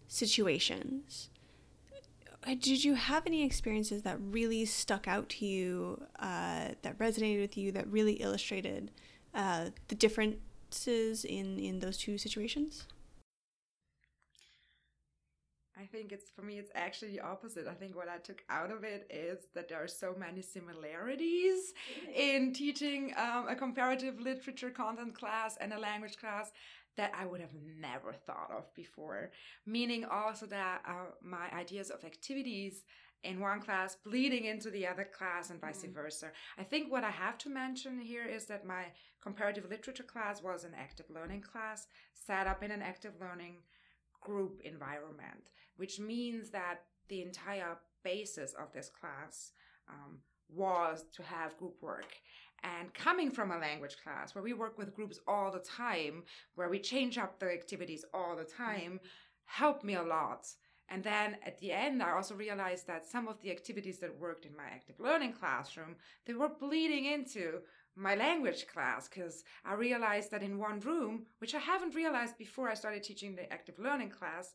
situations uh, did you have any experiences that really stuck out to you uh, that resonated with you that really illustrated uh, the differences in in those two situations I think it's for me, it's actually the opposite. I think what I took out of it is that there are so many similarities in teaching um, a comparative literature content class and a language class that I would have never thought of before. Meaning also that uh, my ideas of activities in one class bleeding into the other class and vice mm. versa. I think what I have to mention here is that my comparative literature class was an active learning class set up in an active learning group environment which means that the entire basis of this class um, was to have group work. And coming from a language class where we work with groups all the time, where we change up the activities all the time, helped me a lot. And then at the end, I also realized that some of the activities that worked in my active learning classroom, they were bleeding into my language class because I realized that in one room, which I haven't realized before I started teaching the active learning class,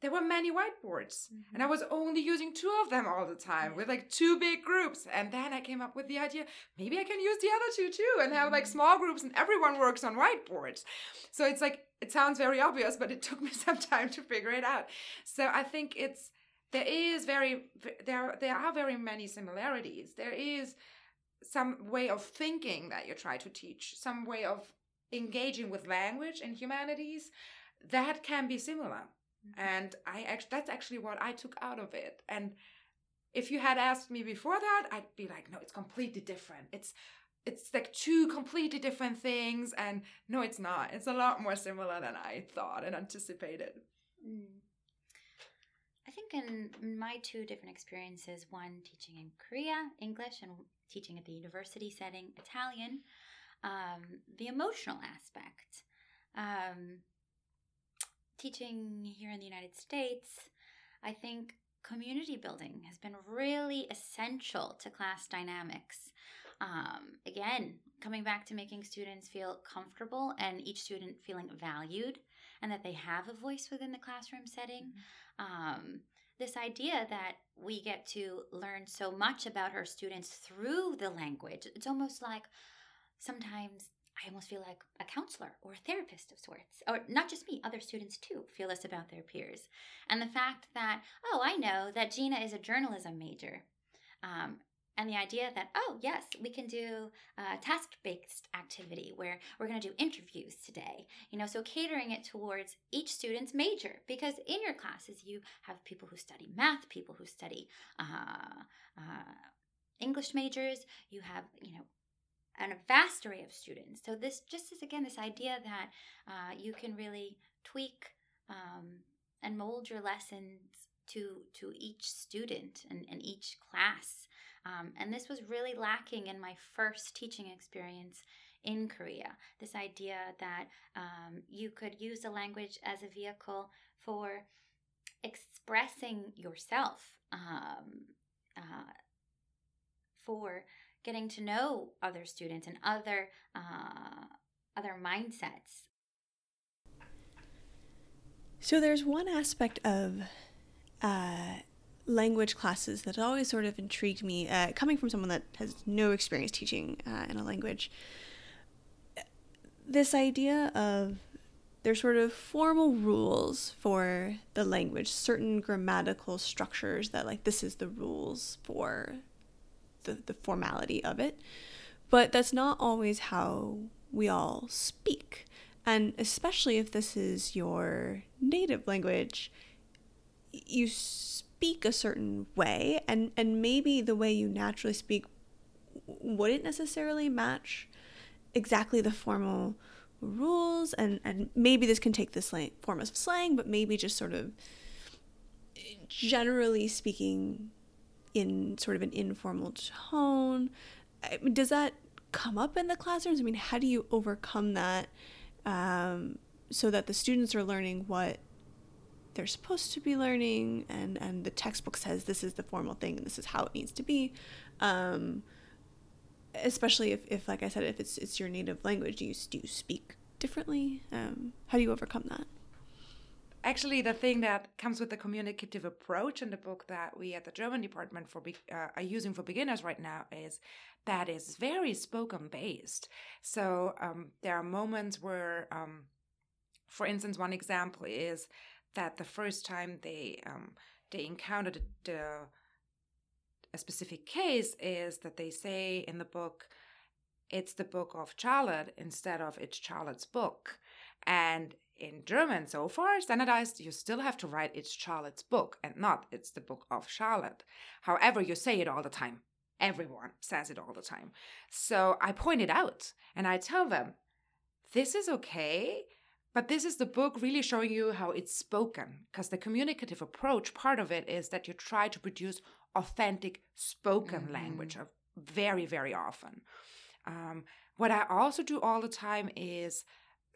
there were many whiteboards. Mm-hmm. and i was only using two of them all the time with like two big groups. And then i came up with the idea maybe i can use the other two too and have mm-hmm. like small groups and everyone works on whiteboards. So it's like it sounds very obvious but it took me some time to figure it out. So i think it's there is very there there are very many similarities. There is some way of thinking that you try to teach some way of engaging with language and humanities that can be similar Mm-hmm. And I actually, that's actually what I took out of it. And if you had asked me before that, I'd be like, no, it's completely different. It's, it's like two completely different things. And no, it's not. It's a lot more similar than I thought and anticipated. Mm. I think in my two different experiences, one teaching in Korea, English, and teaching at the university setting, Italian, um, the emotional aspect. Um, teaching here in the United States, I think community building has been really essential to class dynamics. Um, again, coming back to making students feel comfortable and each student feeling valued and that they have a voice within the classroom setting. Mm-hmm. Um, this idea that we get to learn so much about our students through the language, it's almost like sometimes I almost feel like a counselor or a therapist of sorts. Or not just me, other students too feel this about their peers. And the fact that, oh, I know that Gina is a journalism major. Um, and the idea that, oh, yes, we can do a task based activity where we're going to do interviews today. You know, so catering it towards each student's major because in your classes you have people who study math, people who study uh, uh, English majors, you have, you know, and a vast array of students. So this just is again this idea that uh, you can really tweak um, and mold your lessons to to each student and, and each class. Um, and this was really lacking in my first teaching experience in Korea. This idea that um, you could use the language as a vehicle for expressing yourself, um, uh, for getting to know other students and other uh, other mindsets. So there's one aspect of uh, language classes that always sort of intrigued me, uh, coming from someone that has no experience teaching uh, in a language. This idea of there's sort of formal rules for the language, certain grammatical structures that, like, this is the rules for the, the formality of it. But that's not always how we all speak. And especially if this is your native language, you speak a certain way, and, and maybe the way you naturally speak wouldn't necessarily match exactly the formal rules and and maybe this can take the slang form of slang but maybe just sort of generally speaking in sort of an informal tone. I mean, does that come up in the classrooms? I mean how do you overcome that um, so that the students are learning what they're supposed to be learning and and the textbook says this is the formal thing and this is how it needs to be um, especially if, if like I said, if it's it's your native language, do you do you speak differently? Um, how do you overcome that? Actually, the thing that comes with the communicative approach in the book that we at the German department for uh, are using for beginners right now is that is very spoken based. So um, there are moments where, um, for instance, one example is that the first time they um, they encountered the a specific case is that they say in the book, it's the book of Charlotte instead of it's Charlotte's book. And in German, so far standardized, you still have to write it's Charlotte's book and not it's the book of Charlotte. However, you say it all the time. Everyone says it all the time. So I point it out and I tell them, this is okay, but this is the book really showing you how it's spoken. Because the communicative approach, part of it is that you try to produce authentic spoken mm-hmm. language very, very often. Um, what I also do all the time is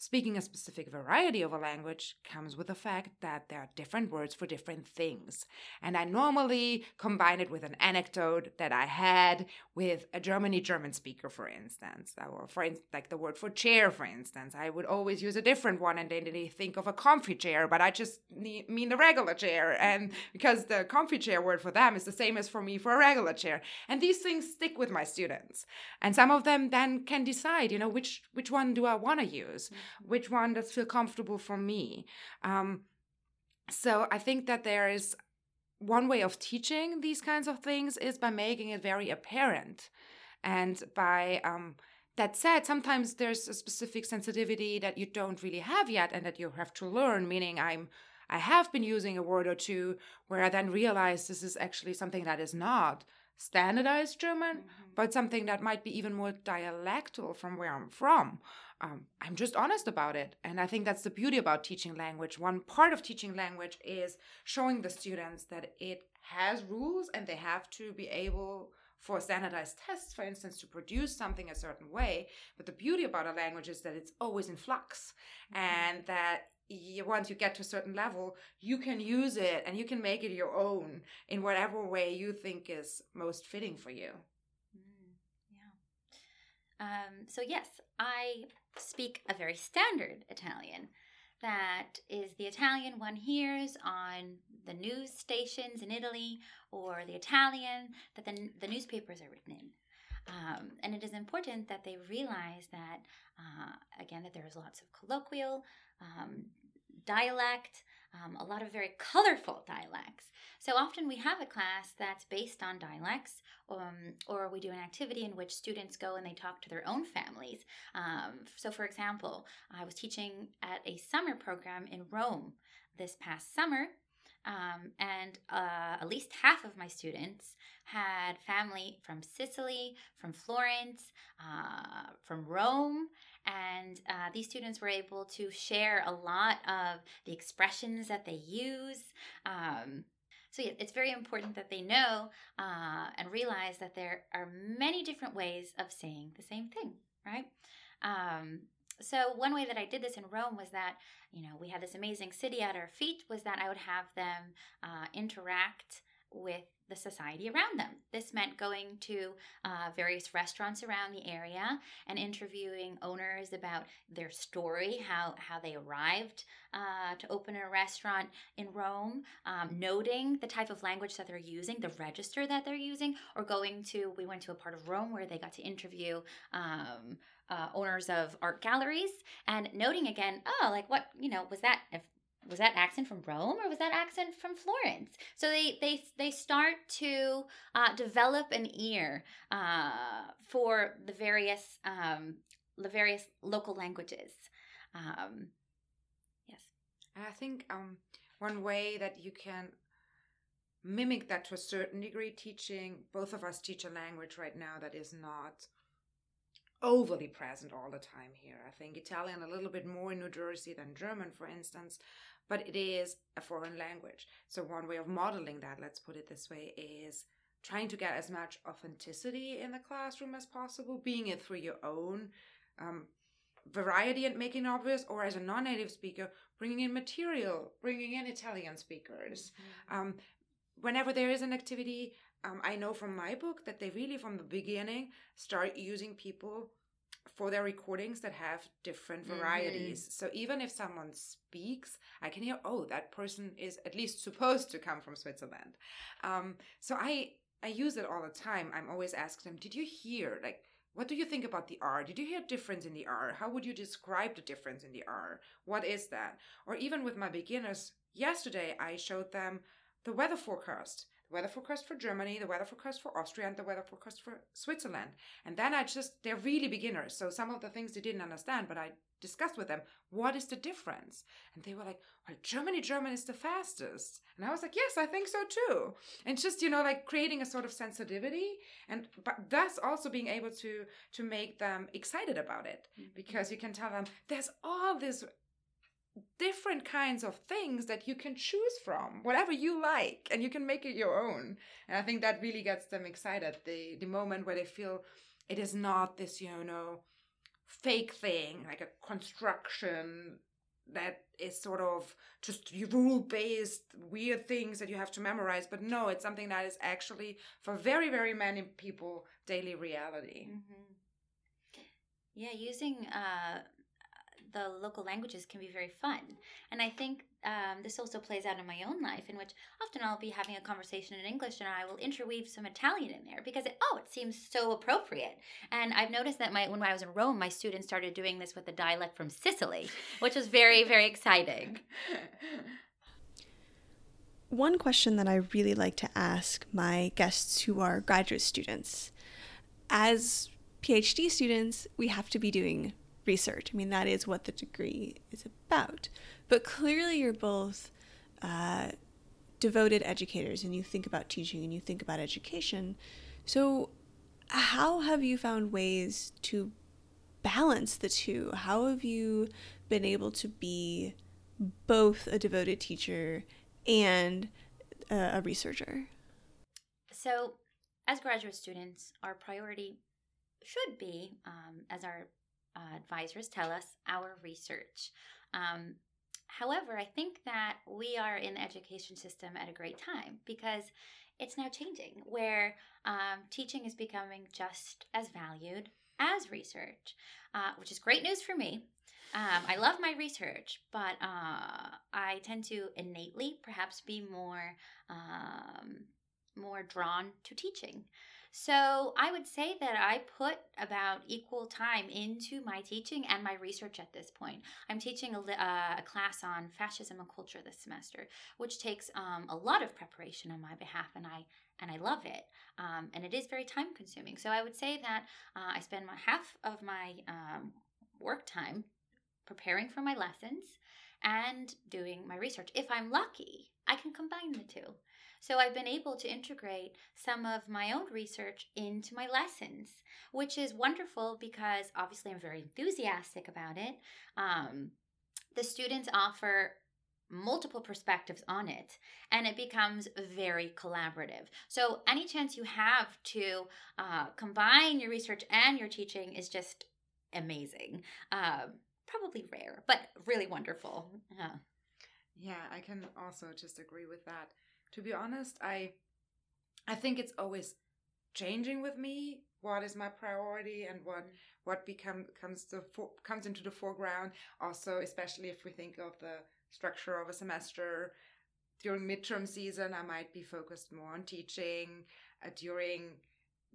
Speaking a specific variety of a language comes with the fact that there are different words for different things. And I normally combine it with an anecdote that I had with a Germany German speaker, for instance. Or for instance, like the word for chair, for instance. I would always use a different one and then they think of a comfy chair, but I just mean the regular chair. And because the comfy chair word for them is the same as for me for a regular chair. And these things stick with my students. And some of them then can decide, you know, which which one do I want to use? Mm-hmm which one does feel comfortable for me um, so i think that there is one way of teaching these kinds of things is by making it very apparent. And by um, that said sometimes there's a specific sensitivity that you don't really have yet and that you have to learn meaning i'm i have been using a word or two where i then realize this is actually something that is not standardized german mm-hmm. but something that might be even more dialectal from where i'm from um, I'm just honest about it. And I think that's the beauty about teaching language. One part of teaching language is showing the students that it has rules and they have to be able for standardized tests, for instance, to produce something a certain way. But the beauty about a language is that it's always in flux mm-hmm. and that you, once you get to a certain level, you can use it and you can make it your own in whatever way you think is most fitting for you. Mm, yeah. Um, so, yes, I speak a very standard Italian. That is the Italian one hears on the news stations in Italy or the Italian that the, the newspapers are written in. Um, and it is important that they realize that, uh, again, that there is lots of colloquial um, dialect, um, a lot of very colorful dialects. So often we have a class that's based on dialects, um, or we do an activity in which students go and they talk to their own families. Um, so, for example, I was teaching at a summer program in Rome this past summer, um, and uh, at least half of my students had family from Sicily, from Florence, uh, from Rome, and uh, these students were able to share a lot of the expressions that they use. Um, so yeah, it's very important that they know uh, and realize that there are many different ways of saying the same thing, right? Um, so one way that I did this in Rome was that you know we had this amazing city at our feet. Was that I would have them uh, interact with the society around them. This meant going to uh, various restaurants around the area and interviewing owners about their story, how, how they arrived uh, to open a restaurant in Rome, um, noting the type of language that they're using, the register that they're using, or going to, we went to a part of Rome where they got to interview. Um, uh, owners of art galleries and noting again, oh, like what, you know, was that, if was that accent from Rome or was that accent from Florence? So they they they start to uh, develop an ear uh, for the various um, the various local languages. Um, yes, and I think um, one way that you can mimic that to a certain degree, teaching both of us teach a language right now that is not overly present all the time here. I think Italian a little bit more in New Jersey than German, for instance, but it is a foreign language. So, one way of modeling that, let's put it this way, is trying to get as much authenticity in the classroom as possible, being it through your own um, variety and making obvious, or as a non native speaker, bringing in material, bringing in Italian speakers. Mm-hmm. Um, whenever there is an activity, um, I know from my book that they really, from the beginning, start using people for their recordings that have different mm-hmm. varieties. Mm-hmm. So even if someone speaks, I can hear, oh, that person is at least supposed to come from Switzerland. Um, so I I use it all the time. I'm always asking them, did you hear like what do you think about the R? Did you hear a difference in the R? How would you describe the difference in the R? What is that? Or even with my beginners, yesterday I showed them the weather forecast weather forecast for Germany, the weather forecast for Austria, and the weather forecast for Switzerland. And then I just, they're really beginners. So some of the things they didn't understand, but I discussed with them, what is the difference? And they were like, well, Germany, German is the fastest. And I was like, yes, I think so too. And just, you know, like creating a sort of sensitivity and, but thus also being able to, to make them excited about it mm-hmm. because you can tell them there's all this different kinds of things that you can choose from whatever you like and you can make it your own and i think that really gets them excited the the moment where they feel it is not this you know fake thing like a construction that is sort of just rule based weird things that you have to memorize but no it's something that is actually for very very many people daily reality mm-hmm. yeah using uh the local languages can be very fun. And I think um, this also plays out in my own life, in which often I'll be having a conversation in English and I will interweave some Italian in there because it, oh, it seems so appropriate. And I've noticed that my when I was in Rome, my students started doing this with a dialect from Sicily, which was very very exciting. One question that I really like to ask my guests who are graduate students as PhD students, we have to be doing research. I mean, that is what the degree is about. But clearly, you're both uh, devoted educators and you think about teaching and you think about education. So, how have you found ways to balance the two? How have you been able to be both a devoted teacher and a, researcher? So, as graduate students, our priority should be, um, as our uh, advisors tell us our research. Um, however, I think that we are in the education system at a great time because it's now changing where um, teaching is becoming just as valued as research, uh, which is great news for me. Um, I love my research, but uh, I tend to innately perhaps be more um, more drawn to teaching. So I would say that I put about equal time into my teaching and my research at this point. I'm teaching a, uh, a class on fascism and culture this semester, which takes um, a lot of preparation on my behalf, and I and I love it. Um, and it is very time consuming. So I would say that uh, I spend my, half of my um, work time preparing for my lessons and doing my research. If I'm lucky, I can combine the two. So I've been able to integrate some of my own research into my lessons, which is wonderful because obviously I'm very enthusiastic about it. Um, the students offer multiple perspectives on it and it becomes very collaborative so any chance you have to uh, combine your research and your teaching is just amazing uh, probably rare but really wonderful yeah. yeah i can also just agree with that to be honest, I I think it's always changing with me. What is my priority and what what become comes the for, comes into the foreground. Also, especially if we think of the structure of a semester during midterm season, I might be focused more on teaching. Uh, during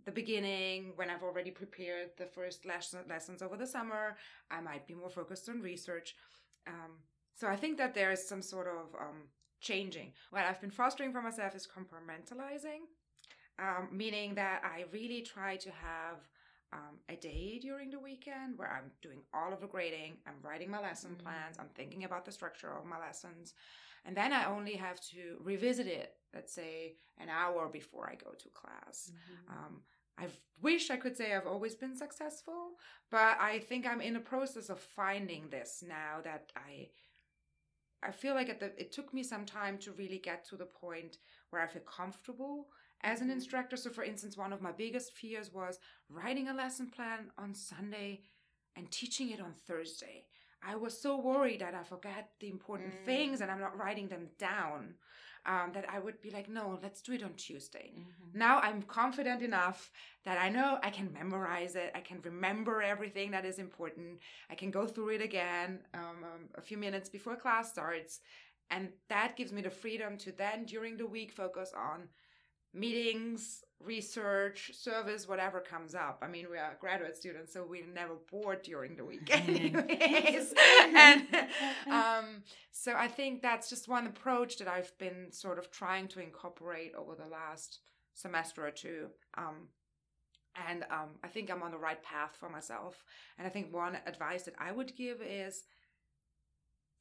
the beginning, when I've already prepared the first lesson, lessons over the summer, I might be more focused on research. Um, so I think that there is some sort of um, changing. What I've been fostering for myself is compartmentalizing, um, meaning that I really try to have um, a day during the weekend where I'm doing all of the grading, I'm writing my lesson mm-hmm. plans, I'm thinking about the structure of my lessons, and then I only have to revisit it, let's say an hour before I go to class. Mm-hmm. Um, I wish I could say I've always been successful, but I think I'm in a process of finding this now that I I feel like the, it took me some time to really get to the point where I feel comfortable as an mm-hmm. instructor. So, for instance, one of my biggest fears was writing a lesson plan on Sunday and teaching it on Thursday. I was so worried that I forget the important mm. things and I'm not writing them down. Um, that I would be like, no, let's do it on Tuesday. Mm-hmm. Now I'm confident enough that I know I can memorize it. I can remember everything that is important. I can go through it again um, um, a few minutes before class starts. And that gives me the freedom to then, during the week, focus on meetings, research, service, whatever comes up. I mean, we are graduate students, so we're never bored during the week, anyways. and um, so I think that's just one approach that I've been sort of trying to incorporate over the last semester or two. Um, and um, I think I'm on the right path for myself. And I think one advice that I would give is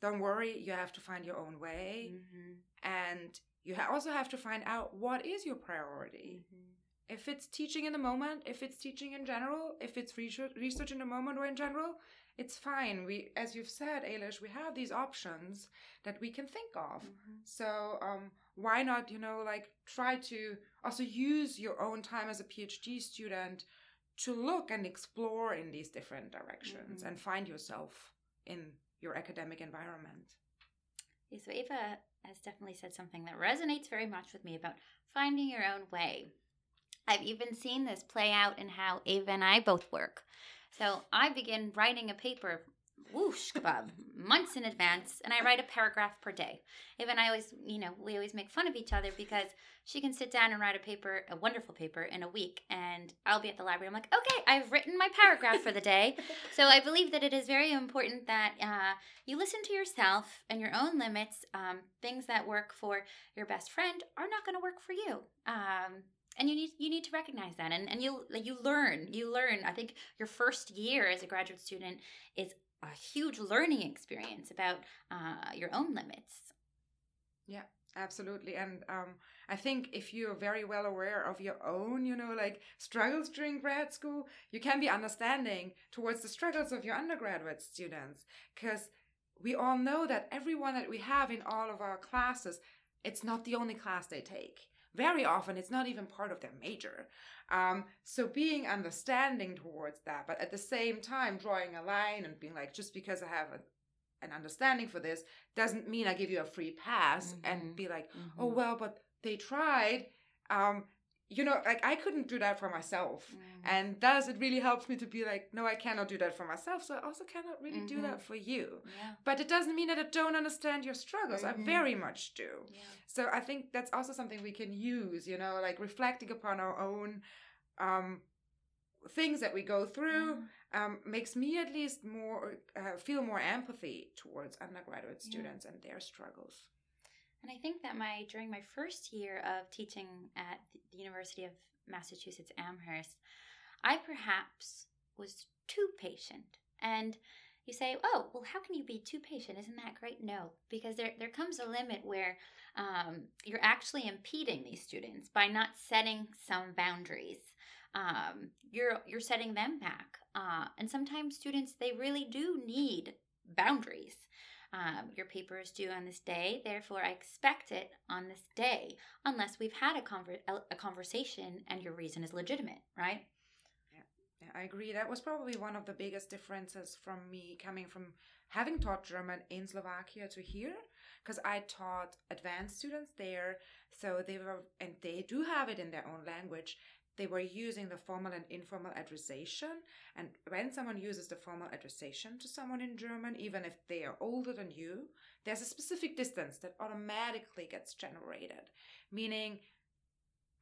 don't worry, you have to find your own way. Mm-hmm. And you also have to find out what is your priority. Mm-hmm. If it's teaching in the moment, if it's teaching in general, if it's research, research in the moment or in general, it's fine. We, as you've said, Eilish, we have these options that we can think of. Mm-hmm. So um, why not, you know, like try to also use your own time as a PhD student to look and explore in these different directions mm-hmm. and find yourself in your academic environment. so Eva has definitely said something that resonates very much with me about finding your own way. I've even seen this play out in how Eva and I both work. So I begin writing a paper whoosh kebab months in advance and i write a paragraph per day. Even i always you know we always make fun of each other because she can sit down and write a paper a wonderful paper in a week and i'll be at the library. I'm like okay i've written my paragraph for the day. So i believe that it is very important that uh, you listen to yourself and your own limits. Um, things that work for your best friend are not going to work for you. Um, and you need you need to recognize that and, and you you learn you learn. I think your first year as a graduate student is a huge learning experience about uh, your own limits. Yeah, absolutely. And um, I think if you're very well aware of your own, you know, like struggles during grad school, you can be understanding towards the struggles of your undergraduate students. Because we all know that everyone that we have in all of our classes, it's not the only class they take. Very often, it's not even part of their major. Um, so being understanding towards that, but at the same time drawing a line and being like, just because I have a, an understanding for this doesn't mean I give you a free pass mm-hmm. and be like, oh, mm-hmm. oh well, but they tried. Um, you know, like I couldn't do that for myself. Mm-hmm. And thus it really helps me to be like, no, I cannot do that for myself. So I also cannot really mm-hmm. do that for you. Yeah. But it doesn't mean that I don't understand your struggles. Mm-hmm. I very much do. Yeah. So I think that's also something we can use, you know, like reflecting upon our own um, things that we go through mm-hmm. um, makes me at least more uh, feel more empathy towards undergraduate students yeah. and their struggles. And I think that my during my first year of teaching at the University of Massachusetts Amherst, I perhaps was too patient. And you say, "Oh, well, how can you be too patient? Isn't that great?" No, because there there comes a limit where um, you're actually impeding these students by not setting some boundaries. Um, you're you're setting them back, uh, and sometimes students they really do need boundaries. Um, your paper is due on this day, therefore I expect it on this day, unless we've had a, conver- a conversation and your reason is legitimate, right? Yeah, yeah, I agree. That was probably one of the biggest differences from me coming from having taught German in Slovakia to here, because I taught advanced students there. So they were, and they do have it in their own language. They were using the formal and informal addressation. And when someone uses the formal addressation to someone in German, even if they are older than you, there's a specific distance that automatically gets generated, meaning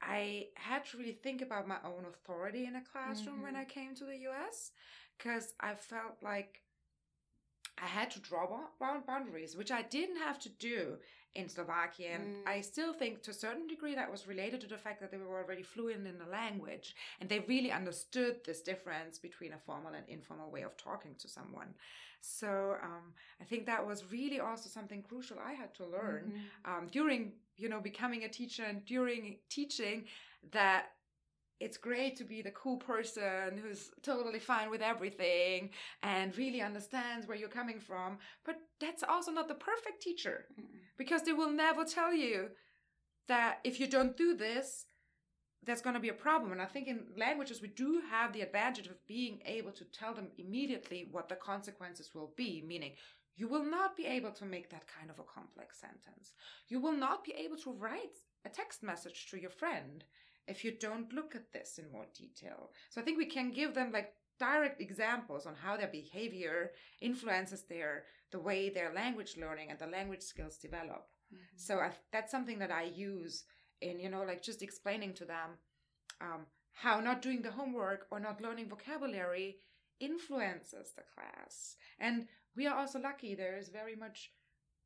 I had to really think about my own authority in a classroom mm-hmm. when I came to the US because I felt like I had to draw boundaries, which I didn't have to do in Slovakia. And mm. I still think to a certain degree that was related to the fact that they were already fluent in the language and they really understood this difference between a formal and informal way of talking to someone. So um, I think that was really also something crucial I had to learn mm-hmm. um, during, you know, becoming a teacher and during teaching that it's great to be the cool person who's totally fine with everything and really understands where you're coming from. But that's also not the perfect teacher because they will never tell you that if you don't do this, there's going to be a problem. And I think in languages, we do have the advantage of being able to tell them immediately what the consequences will be, meaning you will not be able to make that kind of a complex sentence. You will not be able to write a text message to your friend if you don't look at this in more detail. So I think we can give them like direct examples on how their behavior influences their the way their language learning and the language skills develop. Mm-hmm. So I, that's something that I use in you know like just explaining to them um, how not doing the homework or not learning vocabulary influences the class. And we are also lucky there is very much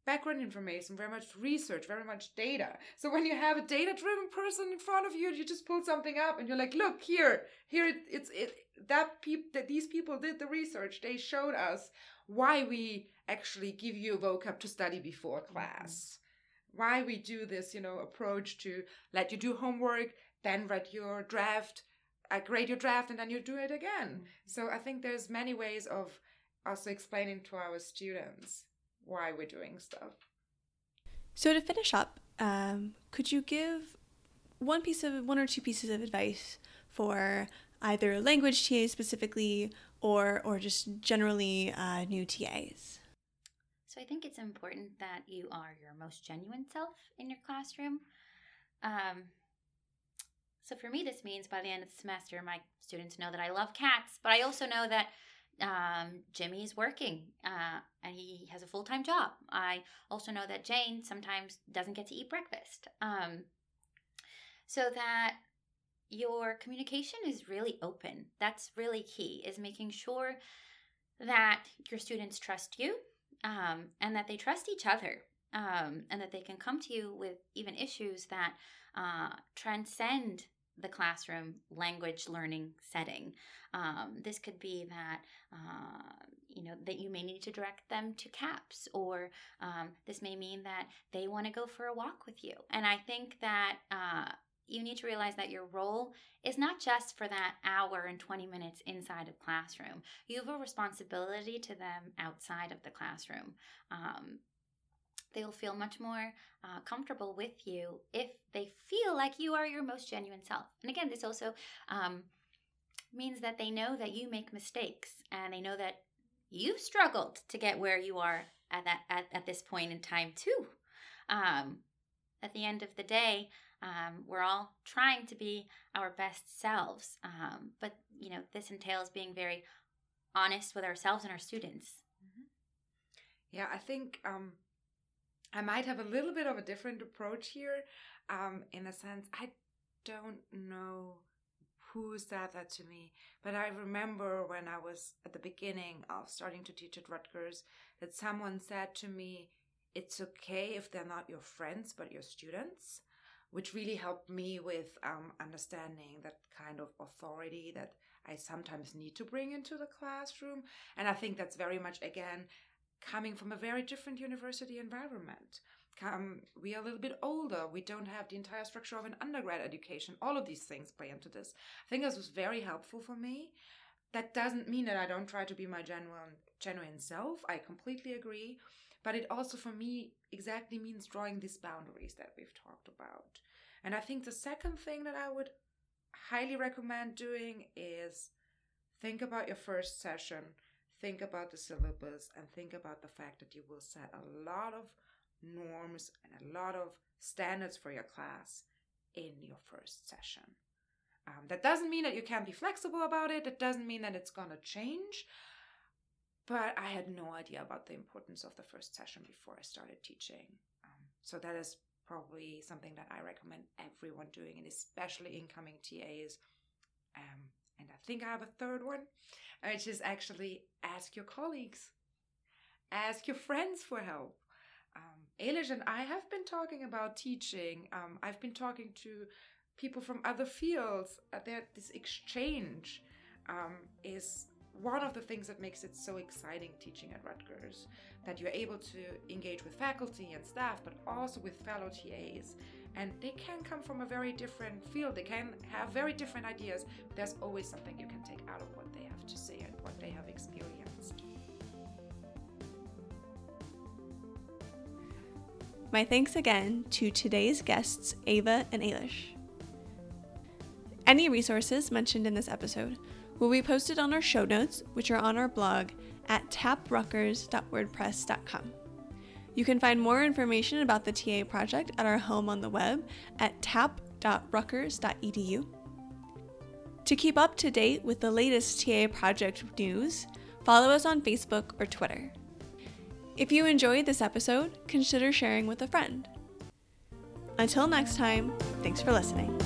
background information, very much research, very much data. So when you have a data driven person in front of you, you just pull something up and you're like, look here, here it, it's it that peop that these people did the research. They showed us why we actually give you a vocab to study before mm-hmm. class. Mm-hmm. Why we do this, you know, approach to let you do homework, then write your draft, uh, grade your draft, and then you do it again. Mm-hmm. So I think there's many ways of also explaining to our students why we're doing stuff. So to finish up, um, could you give one piece of one or two pieces of advice for either language TAs specifically or or just generally uh, new TAs? So I think it's important that you are your most genuine self in your classroom. Um, so for me, this means by the end of the semester, my students know that I love cats, but I also know that um, is working uh, and he has a full time job. I also know that Jane sometimes doesn't get to eat breakfast. Um, so that your communication is really open. That's really key, is making sure that your students trust you um, and that they trust each other um, and that they can come to you with even issues that uh, transcend the classroom language learning setting. Um, this could be that uh, you know that you may need to direct them to CAPS, or um, this may mean that they want to go for a walk with you. And I think that uh, you need to realize that your role is not just for that hour and 20 minutes inside of classroom. You have a responsibility to them outside of the classroom. Um, they'll feel much more uh, comfortable with you if they feel like you are your most genuine self. And again, this also um, means that they know that you make mistakes and they know that you've struggled to get where you are at that at, at this point in time too. Um, at the end of the day, um, we're all trying to be our best selves, um, but you know this entails being very honest with ourselves and our students. Mm-hmm. Yeah, I think um, I might have a little bit of a different approach here. Um, in a sense, I don't know who said that to me, but I remember when I was at the beginning of starting to teach at Rutgers that someone said to me, It's okay if they're not your friends, but your students, which really helped me with um, understanding that kind of authority that I sometimes need to bring into the classroom. And I think that's very much, again, coming from a very different university environment. Um, we are a little bit older. We don't have the entire structure of an undergrad education. All of these things play into this. I think this was very helpful for me. That doesn't mean that I don't try to be my genuine, genuine self. I completely agree. But it also, for me, exactly means drawing these boundaries that we've talked about. And I think the second thing that I would highly recommend doing is think about your first session think about the syllabus and think about the fact that you will set a lot of norms and a lot of standards for your class in your first session. Um, that doesn't mean that you can't be flexible about it. It doesn't mean that it's going to change. But I had no idea about the importance of the first session before I started teaching. Um, so that is probably something that I recommend everyone doing, and especially incoming TAs. Um, and I think I have a third one, which is actually ask your colleagues, ask your friends for help. Um, Eilish and I have been talking about teaching. Um, I've been talking to people from other fields. Uh, that this exchange um, is one of the things that makes it so exciting teaching at Rutgers that you're able to engage with faculty and staff, but also with fellow TAs. And they can come from a very different field, they can have very different ideas. There's always something you can take out of what they have to say and what they have experienced. My thanks again to today's guests, Eva and Eilish. Any resources mentioned in this episode will be posted on our show notes, which are on our blog at taprutgers.wordpress.com. You can find more information about the TA project at our home on the web at tap.rutgers.edu. To keep up to date with the latest TA project news, follow us on Facebook or Twitter. If you enjoyed this episode, consider sharing with a friend. Until next time, thanks for listening.